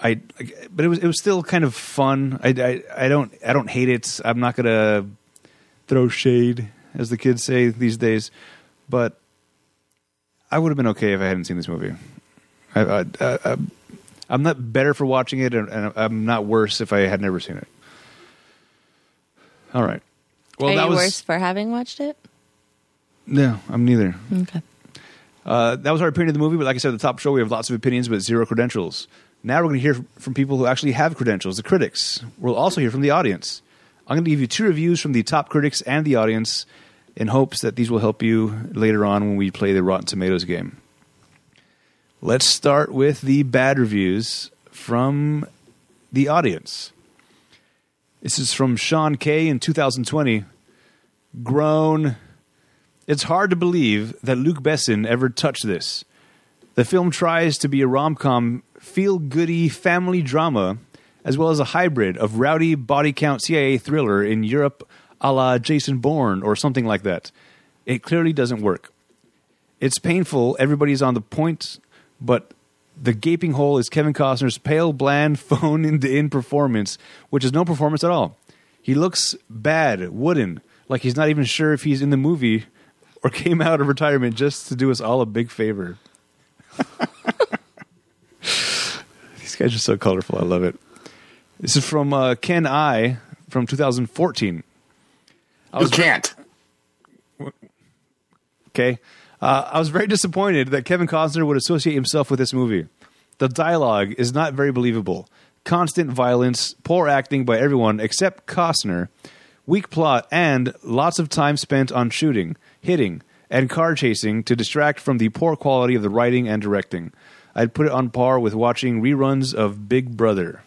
I, but it was it was still kind of fun. I, I, I don't I don't hate it. I'm not gonna throw shade, as the kids say these days, but I would have been okay if I hadn't seen this movie. I, I, I, I'm not better for watching it, and I'm not worse if I had never seen it. All right. Well, Are that you was worse for having watched it? no. I'm neither. Okay. Uh, that was our opinion of the movie, but like I said at the top of the show, we have lots of opinions but zero credentials. Now we're going to hear from people who actually have credentials, the critics. We'll also hear from the audience. I'm going to give you two reviews from the top critics and the audience in hopes that these will help you later on when we play the Rotten Tomatoes game. Let's start with the bad reviews from the audience. This is from Sean K in 2020. Grown. It's hard to believe that Luc Besson ever touched this. The film tries to be a rom com, feel goody family drama, as well as a hybrid of rowdy body count CIA thriller in Europe a la Jason Bourne or something like that. It clearly doesn't work. It's painful, everybody's on the point, but the gaping hole is Kevin Costner's pale, bland, phone in in performance, which is no performance at all. He looks bad, wooden, like he's not even sure if he's in the movie or came out of retirement just to do us all a big favor. These guys are so colorful. I love it. This is from uh, Ken I from 2014. I You was can't. Okay. Uh, I was very disappointed that Kevin Costner would associate himself with this movie. The dialogue is not very believable. Constant violence, poor acting by everyone except Costner, weak plot, and lots of time spent on shooting, hitting, and car chasing to distract from the poor quality of the writing and directing. I'd put it on par with watching reruns of Big Brother.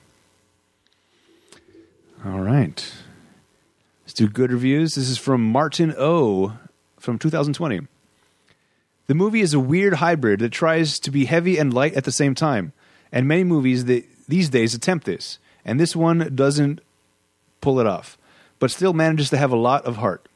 All right. Let's do good reviews. This is from Martin O from 2020. The movie is a weird hybrid that tries to be heavy and light at the same time, and many movies that these days attempt this, and this one doesn't pull it off, but still manages to have a lot of heart.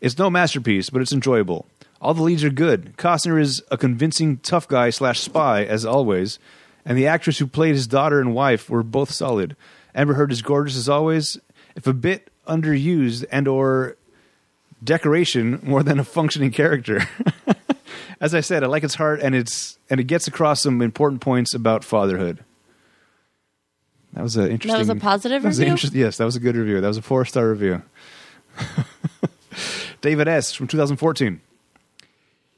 It's no masterpiece, but it's enjoyable. All the leads are good. Costner is a convincing tough guy slash spy, as always, and the actress who played his daughter and wife were both solid. Amber Heard is gorgeous as always, if a bit underused and or decoration more than a functioning character. As I said, I like its heart and it's and it gets across some important points about fatherhood. That was an interesting. That was a positive that review? interest- yes, that was a good review. That was a four star review. David S. from 2014.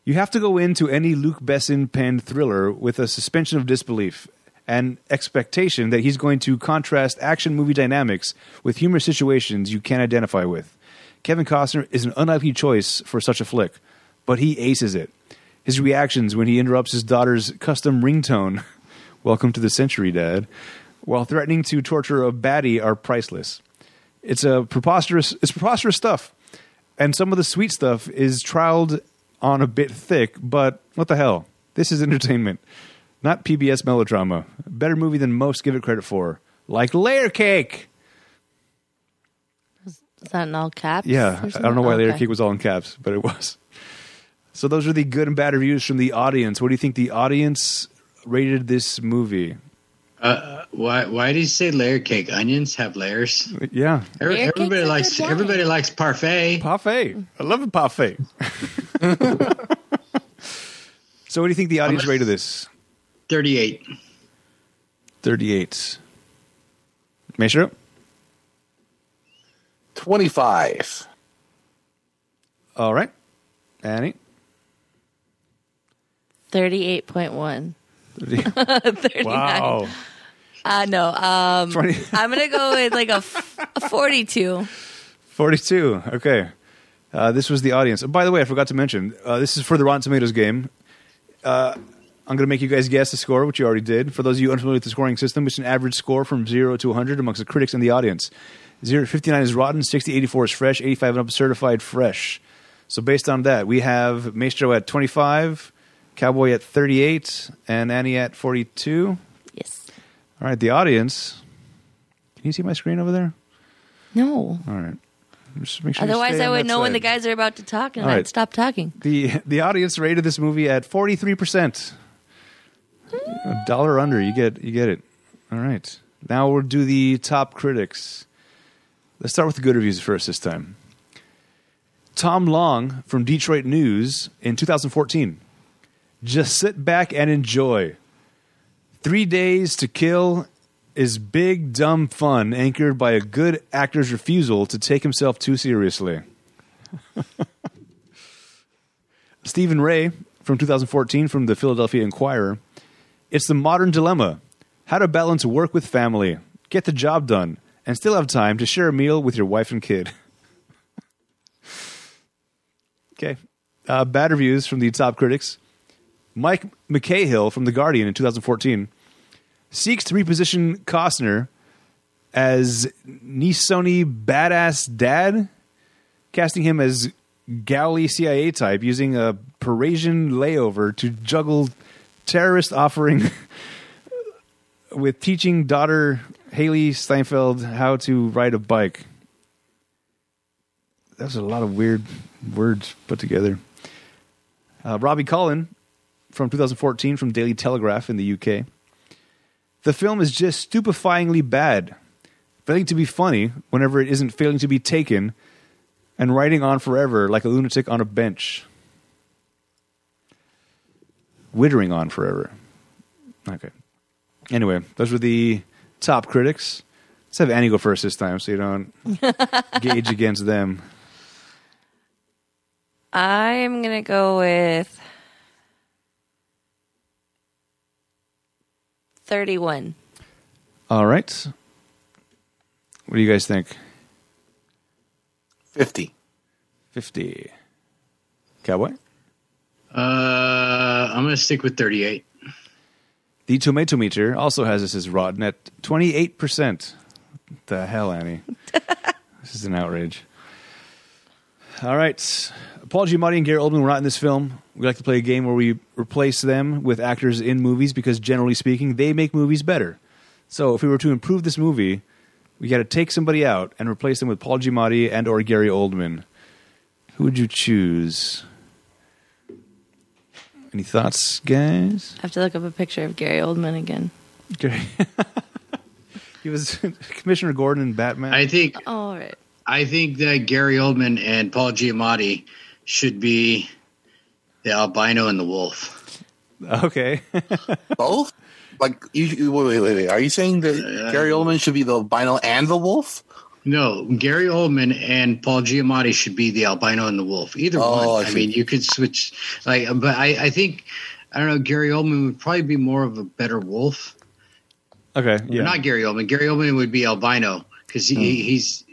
You have to go into any Luc Besson penned thriller with a suspension of disbelief and expectation that he's going to contrast action movie dynamics with humorous situations you can't identify with. Kevin Costner is an unlikely choice for such a flick, but he aces it. His reactions when he interrupts his daughter's custom ringtone, Welcome to the Century, Dad, while threatening to torture a baddie are priceless. It's a preposterous it's preposterous stuff. And some of the sweet stuff is trialed on a bit thick, but what the hell? This is entertainment, not PBS melodrama. Better movie than most give it credit for. Like Layer Cake. Is that in all caps? Yeah, I don't know why something? Layer Cake was all in caps, but it was. So those are the good and bad reviews from the audience. What do you think the audience rated this movie? Uh, why? Why did you say layer cake? Onions have layers. Yeah, Every, everybody likes. good line. Everybody likes parfait. parfait. I love a parfait. so what do you think the audience much- rated this? Thirty-eight. 38. Maestro? 25. All right. Annie? 38.1. 30. 39. Wow. Uh, no, um, 20. I'm going to go with like a, f- a 42. 42. Okay. Uh, this was the audience. By the way, I forgot to mention, uh, this is for the Rotten Tomatoes game. Uh, I'm going to make you guys guess the score, which you already did. For those of you unfamiliar with the scoring system, it's an average score from 0 to 100 amongst the critics and the audience. 0 59 is rotten, 60 84 is fresh, 85 and up is certified fresh. So based on that, we have Maestro at 25, Cowboy at 38, and Annie at 42. Yes. All right, the audience. Can you see my screen over there? No. All right. Just make sure Otherwise, I would know when the guys are about to talk and All I'd right. stop talking. The the audience rated this movie at forty three percent. A dollar under, you get you get it. All right. Now we'll do the top critics. Let's start with the good reviews first this time. Tom Long from Detroit News in 2014. Just sit back and enjoy. Three Days to Kill is big, dumb fun anchored by a good actor's refusal to take himself too seriously. Steven Rea from 2014 from the Philadelphia Inquirer. It's the modern dilemma how to balance work with family, get the job done, and still have time to share a meal with your wife and kid. okay. Uh, bad reviews from the top critics. Mike McCahill from The Guardian in 2014 seeks to reposition Costner as Nisoni badass dad, casting him as Gowley CIA type using a Parisian layover to juggle terrorist offering with teaching daughter Hailee Steinfeld how to ride a bike. That's a lot of weird words put together. Uh, Robbie Cullen from 2014 from Daily Telegraph in the UK. The film is just stupefyingly bad, failing to be funny whenever it isn't failing to be taken, and writing on forever like a lunatic on a bench. Wittering on forever. Okay. Anyway, those were the top critics. Let's have Annie go first this time so you don't gauge against them. I'm going to go with 31. All right. What do you guys think? 50. 50. Cowboy? Uh, I'm gonna stick with thirty-eight. The tomato meter also has this as rotten at 28%. What the hell, Annie? this is an outrage. All right. Paul Giamatti and Gary Oldman were not in this film. We like to play a game where we replace them with actors in movies because, generally speaking, they make movies better. So, if we were to improve this movie, we got to take somebody out and replace them with Paul Giamatti and or Gary Oldman. Who would you choose? Any thoughts, guys? I have to look up a picture of Gary Oldman again. Gary. he was Commissioner Gordon in Batman. I think oh, All right. I think that Gary Oldman and Paul Giamatti should be the albino and the wolf. Okay. Both? Like, you, you wait, wait, wait, wait. Are you saying that Gary Oldman should be the albino and the wolf? No, Gary Oldman and Paul Giamatti should be the albino and the wolf. Either Oh, one. I I, mean, you could switch. Like, but I, I think I don't know. Gary Oldman would probably be more of a better wolf. Okay. Yeah. Not Gary Oldman. Gary Oldman would be albino because he, Hmm. he's.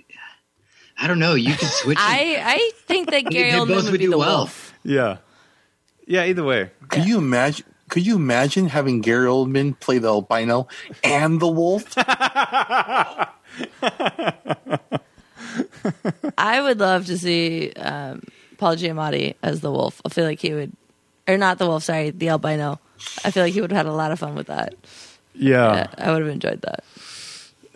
I don't know. You could switch. I I think that Gary they Oldman both would, would be do the well. wolf. yeah. Yeah. Either way. Could you imagine? Could you imagine having Gary Oldman play the albino and the wolf? I would love to see um, Paul Giamatti as the wolf. I feel like he would, or not the wolf. Sorry, the albino. I feel like he would have had a lot of fun with that. Yeah. I would have enjoyed that.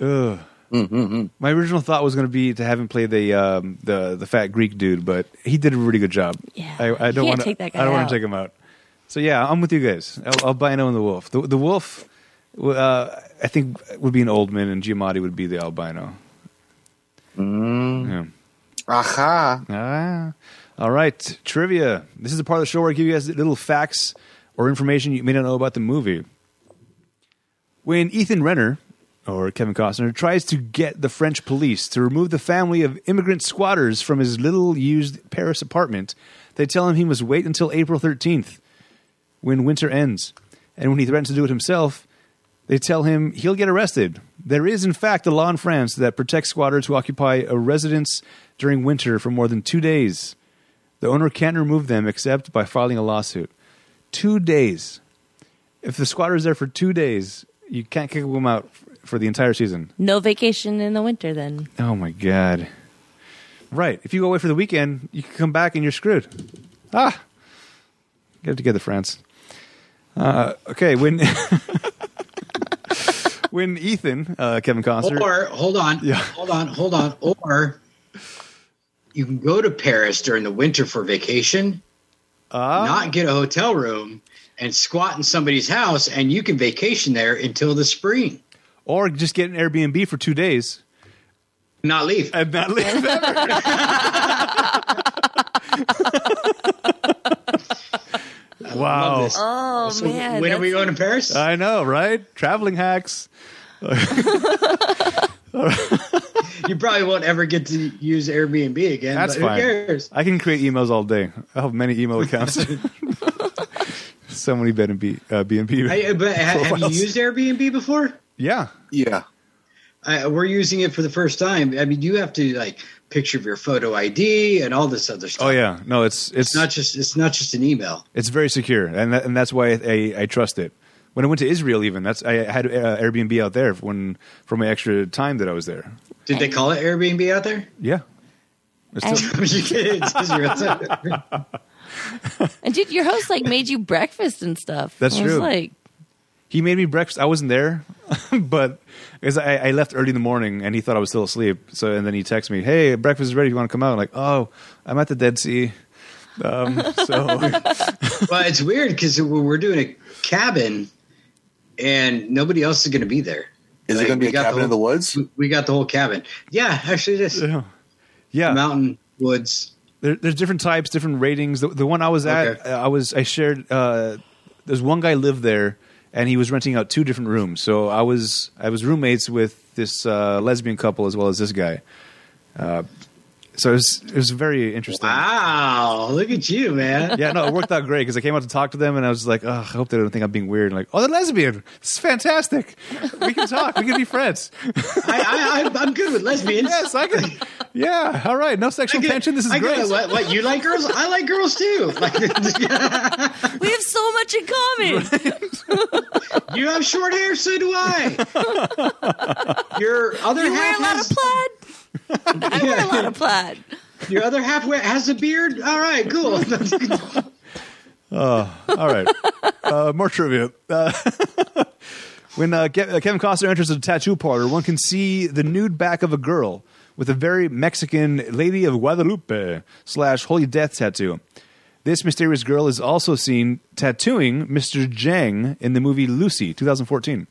Ugh. My original thought was going to be to have him play the um, the the fat Greek dude, but he did a really good job. Yeah. I, I don't want to take that guy I don't want to take him out. So yeah, I'm with you guys. Al- Albino and the wolf. The, the wolf, uh, I think, would be an old man, and Giamatti would be the albino. Yeah. Aha. Ah. All right, trivia. This is the part of the show where I give you guys little facts or information you may not know about the movie. When Ethan Renner, or Kevin Costner, tries to get the French police to remove the family of immigrant squatters from his little used Paris apartment, they tell him he must wait until April 13th, when winter ends. And when he threatens to do it himself, they tell him he'll get arrested. There is, in fact, a law in France that protects squatters who occupy a residence during winter for more than two days. The owner can't remove them except by filing a lawsuit. Two days. If the squatter is there for two days, you can't kick them out for the entire season. No vacation in the winter then. Oh my god! Right. If you go away for the weekend, you can come back and you're screwed. Ah, get it together, France. Uh, okay, when when Ethan, uh, Kevin Costner, Or hold on, Yeah. hold on, hold on. Or you can go to Paris during the winter for vacation, Ah. not get a hotel room, and squat in somebody's house, and you can vacation there until the spring. Or just get an Airbnb for two days Not leave. and not leave ever. wow! Love this. Oh So man, when are we going to Paris? I know, right? Traveling hacks. you probably won't ever get to use Airbnb again. That's but who fine. cares? I can create emails all day. I have many email accounts. so many B and B, uh, B and B. I, but ha- have you used Airbnb before? Yeah, Yeah. I, we're using it for the first time. I mean, you have to like picture of your photo ID and all this other stuff. Oh yeah, no, it's it's It's not just it's not just an email. it's very secure, and that, and that's why I, I, I trust it. When I went to Israel, even that's I had uh, Airbnb out there when for my extra time that I was there. Did they call it Airbnb out there? Yeah, still- you kidding? It's Israel. And dude, your host like made you breakfast and stuff. That's I was true. Like, he made me breakfast. I wasn't there, but because I, I left early in the morning and he thought I was still asleep. So and then he texted me, "Hey, breakfast is ready. You want to come out?" I'm like, "Oh, I'm at the Dead Sea." Um, so well, it's weird because we're doing a cabin, and nobody else is going to be there. Is Like, it going to be a got the cabin in the whole- woods? We got the whole cabin. Yeah, actually, it is yeah, yeah. mountain woods. There, there's different types, different ratings. The, the one I was at, Okay. uh, I was I shared. Uh, there's one guy lived there, and he was renting out two different rooms. So I was I was roommates with this uh, lesbian couple as well as this guy. Uh, so it was it was very interesting. Wow, look at you, man. Yeah, no, it worked out great because I came out to talk to them, and I was like, oh, I hope they don't think I'm being weird. And like, oh, they're lesbian. This is fantastic. We can talk. We can be friends. I, I, I'm good with lesbians. yes, I can. Yeah, all right. No sexual get- tension. This is I great. get- What, what you like girls? I like girls too. Like, we have so much in common. you have short hair, so do I. Your other You wear a lot has of plaid. I wear a lot of plaid. your other half wear- has a beard. All right, cool. All right. Uh, more trivia. Uh, when uh, Ke- uh, Kevin Costner enters a tattoo parlor, one can see the nude back of a girl with a very Mexican Lady of Guadalupe slash Holy Death tattoo. This mysterious girl is also seen tattooing Mr. Jang in the movie Lucy, 2014.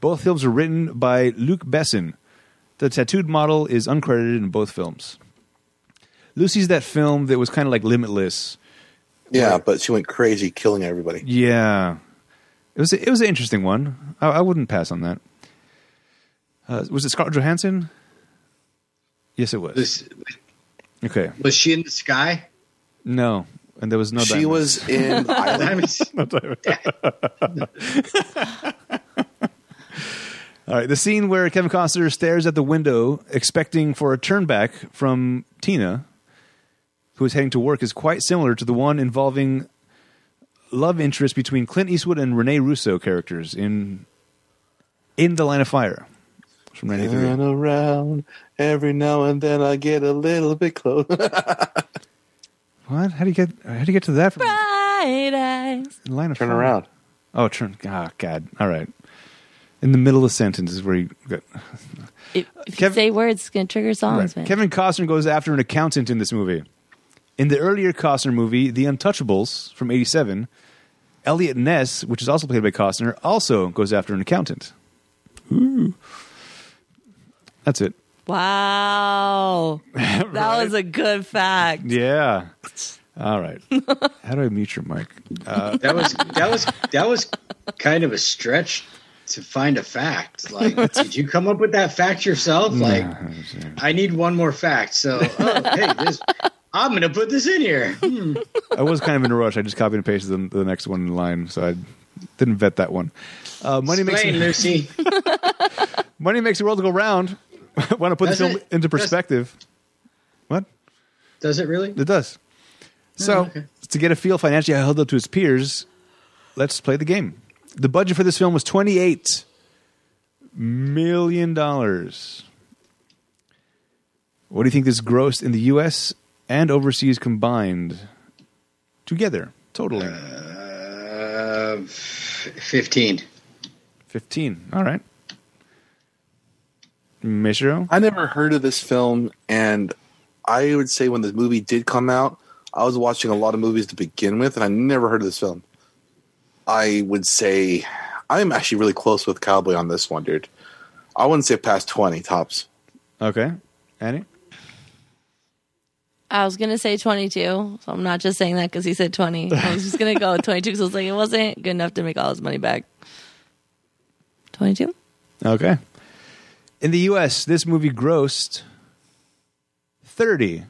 Both films were written by Luc Besson. The tattooed model is uncredited in both films. Lucy's that film that was kind of like Limitless. Yeah, but she went crazy killing everybody. Yeah, it was it was an interesting one. I, I wouldn't pass on that. Uh, was it Scarlett Johansson? Yes, it was. This, okay, was she in the sky? no, and there was no. she diamond. was in Island. Diamonds. All right, the scene where Kevin Costner stares at the window, expecting for a turn back from Tina, who is heading to work, is quite similar to the one involving love interest between Clint Eastwood and Rene Russo characters in In the Line of Fire from Turn around every now and then I get a little bit close. What? How do you get? How do you get to that from Bright eyes. Line of Turn Fire? around. Oh, turn. Oh, God. All right. In the middle of the sentence is where you got. If, if Kev- you say words, it's going to trigger songs, Right. man. Kevin Costner goes after an accountant in this movie. In the earlier Costner movie, The Untouchables from 87, Eliot Ness, which is also played by Costner, also goes after an accountant. Ooh. That's it. Wow. That was a good fact. Yeah. All right. How do I mute your mic? Uh, That was that was that was kind of a stretch to find a fact. Like, did you come up with that fact yourself? Like, I need one more fact. So, oh, hey, this, I'm going to put this in here. Hmm. I was kind of in a rush. I just copied and pasted the, the next one in line, so I didn't vet that one. Uh, money makes Lucy. money makes the world go round. Want to put Does the film it? into Does- perspective? What? Does it really? It does. So, okay. to get a feel financially how it held up to his peers, let's play the game. The budget for this film was $28 million. What do you think this grossed in the U.S. and overseas combined? Together, totally. Uh, f- 15. 15. All right. Mishiro? I never heard of this film, and I would say when the movie did come out, I was watching a lot of movies to begin with, and I never heard of this film. I would say I'm actually really close with Cowboy on this one, dude. I wouldn't say past 20 tops. Okay. Annie? I was going to say 22, so I'm not just saying that because he said 20. I was just going to go with 22 because I was like, it wasn't good enough to make all his money back. 22? Okay. In the U.S., this movie grossed thirty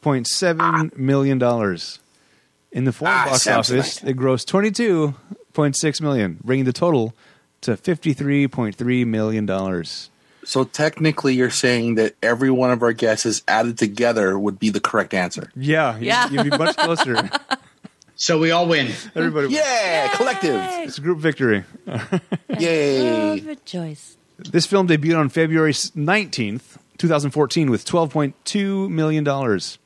point seven million dollars. In the foreign Ah, box Samsonite. office, it grossed twenty two point six million, bringing the total to fifty three point three million dollars. So technically, you're saying that every one of our guesses added together would be the correct answer. Yeah, you- Yeah. you'd be much closer. So we all win. Everybody, Yeah, collective. it's a group victory. Yay. Rejoice. This film debuted on February nineteenth, two thousand fourteen, with twelve point two million dollars.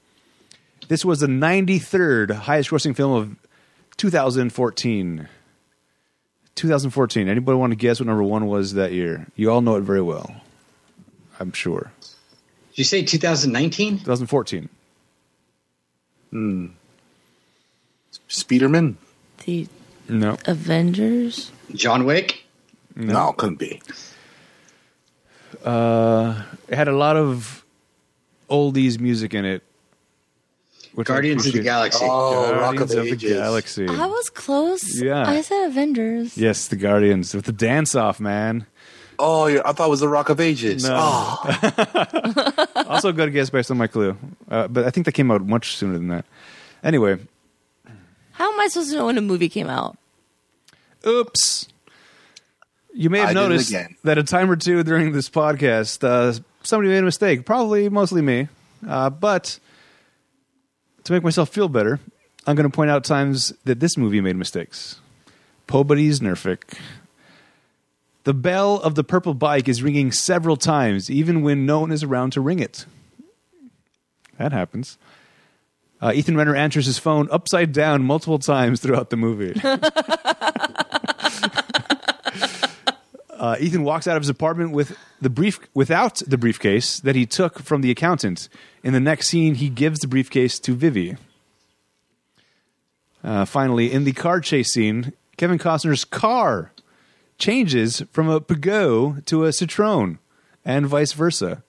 This was the ninety third highest grossing film of two thousand fourteen. 2014. Anybody want to guess what number one was that year? You all know it very well. I'm sure. Did you say 2019? 2014. Hmm. Speederman? The No. Avengers? John Wick? No, couldn't be. Uh, It had a lot of oldies music in it. Which I Guardians of the. Galaxy. Oh, Rock of Guardians of the Ages. Galaxy. I was close. Yeah. I said Avengers. Yes, the Guardians with the dance off, man. Oh, I thought it was the Rock of Ages. No. Oh, Also, a good guess based on my clue, uh, but I think that came out much sooner than that. Anyway, How am I supposed to know when a movie came out? oops. You may have I noticed that a time or two during this podcast, uh, somebody made a mistake. Probably mostly me, uh, but to make myself feel better, I'm going to point out times that this movie made mistakes. Pobody's Nerfic. The bell of the purple bike is ringing several times, even when no one is around to ring it. That happens. Uh, Ethan Renner answers his phone upside down multiple times throughout the movie. uh, Ethan walks out of his apartment with the brief without the briefcase that he took from the accountant. In the next scene, he gives the briefcase to Vivi. Uh, finally, in the car chase scene, Kevin Costner's car changes from a Peugeot to a Citroen and vice versa.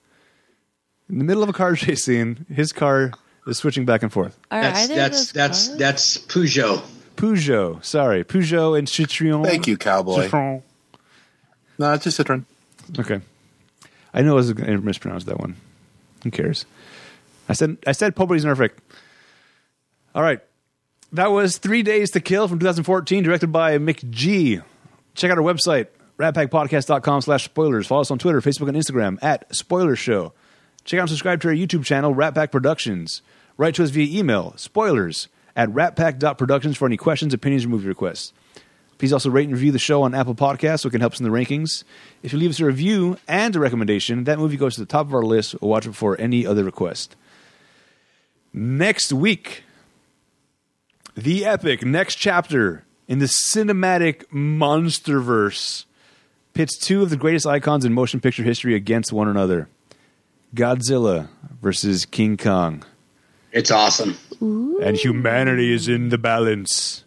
In the middle of a car chase scene, his car is switching back and forth. Are That's either that's that's cars? that's Peugeot. Peugeot, sorry, Peugeot and Citroen. Thank you, cowboy. Citroen. No, it's just Citroen. Okay, I know I was going to mispronounce that one. Who cares? I said I said Popery's Nerfic. All right, that was Three Days to Kill from 2014, directed by McG. Check out our website, ratpackpodcast.com slash spoilers. Follow us on Twitter, Facebook, and Instagram at Spoiler Show. Check out and subscribe to our YouTube channel, Rat Pack Productions. Write to us via email, spoilers at ratpack.productions for any questions, opinions, or movie requests. Please also rate and review the show on Apple Podcasts so it can help us in the rankings. If you leave us a review and a recommendation, that movie goes to the top of our list. We'll watch it before any other request. Next week, the epic next chapter in the cinematic monsterverse pits two of the greatest icons in motion picture history against one another Godzilla versus King Kong. It's awesome. And humanity is in the balance.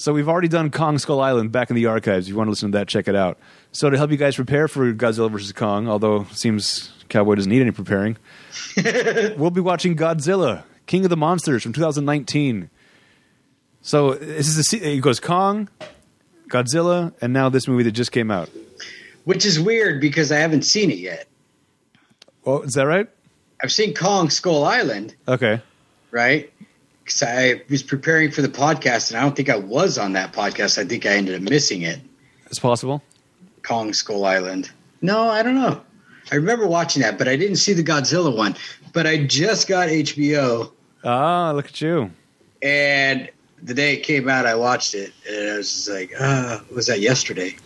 So we've already done Kong Skull Island back in the archives. If you want to listen to that, check it out. So to help you guys prepare for Godzilla versus Kong, although it seems Cowboy doesn't need any preparing, we'll be watching Godzilla, King of the Monsters from 2019. So this is a, it goes Kong, Godzilla, and now this movie that just came out. Which is weird because I haven't seen it yet. Oh, is that right? I've seen Kong Skull Island, Okay. right? Because I was preparing for the podcast, and I don't think I was on that podcast. I think I ended up missing it. It's possible. Kong Skull Island. No, I don't know. I remember watching that, but I didn't see the Godzilla one. But I just got HBO, Ah, look at you. and the day it came out, I watched it, and I was just like, uh, was that yesterday?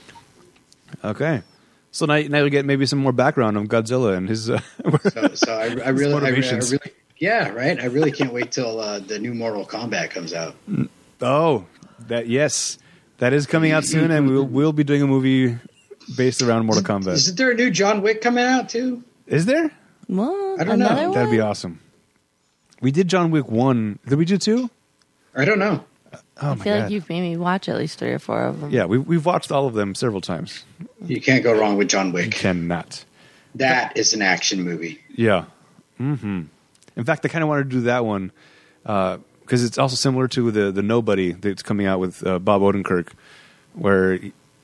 Okay. So now, now you'll get maybe some more background on Godzilla and his. Uh, So, so I, I really, I, really, I really, yeah, right. I really can't wait till uh, the new Mortal Kombat comes out. oh, that yes, that is coming out soon, and we'll we'll be doing a movie based around Mortal Kombat. Isn't there a new John Wick coming out too? Is there? What? I don't know. Another That'd be awesome. We did John Wick one. Did we do two? I don't know. Oh I my feel god! like you've made me watch at least three or four of them. yeah, we we've watched all of them several times. You can't go wrong with John Wick. Cannot. That is an action movie. Yeah. hmm In fact, I kind of wanted to do that one because it's also similar to the the Nobody that's coming out with uh, Bob Odenkirk, where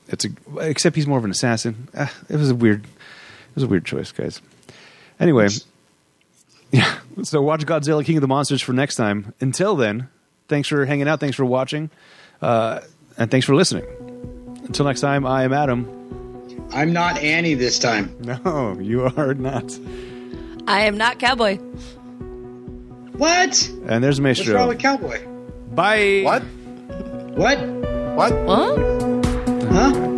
it's a except he's more of an assassin. Ah, it was a weird, it was a weird choice, guys. Anyway, yeah. So watch Godzilla King of the Monsters for next time. Until then, thanks for hanging out. Thanks for watching, uh, and thanks for listening. Until next time, I am Adam. I'm not Annie this time. No, you are not. I am not cowboy. What? And there's What's wrong Maestro. with Cowboy? Bye. What? What? What? What? Huh?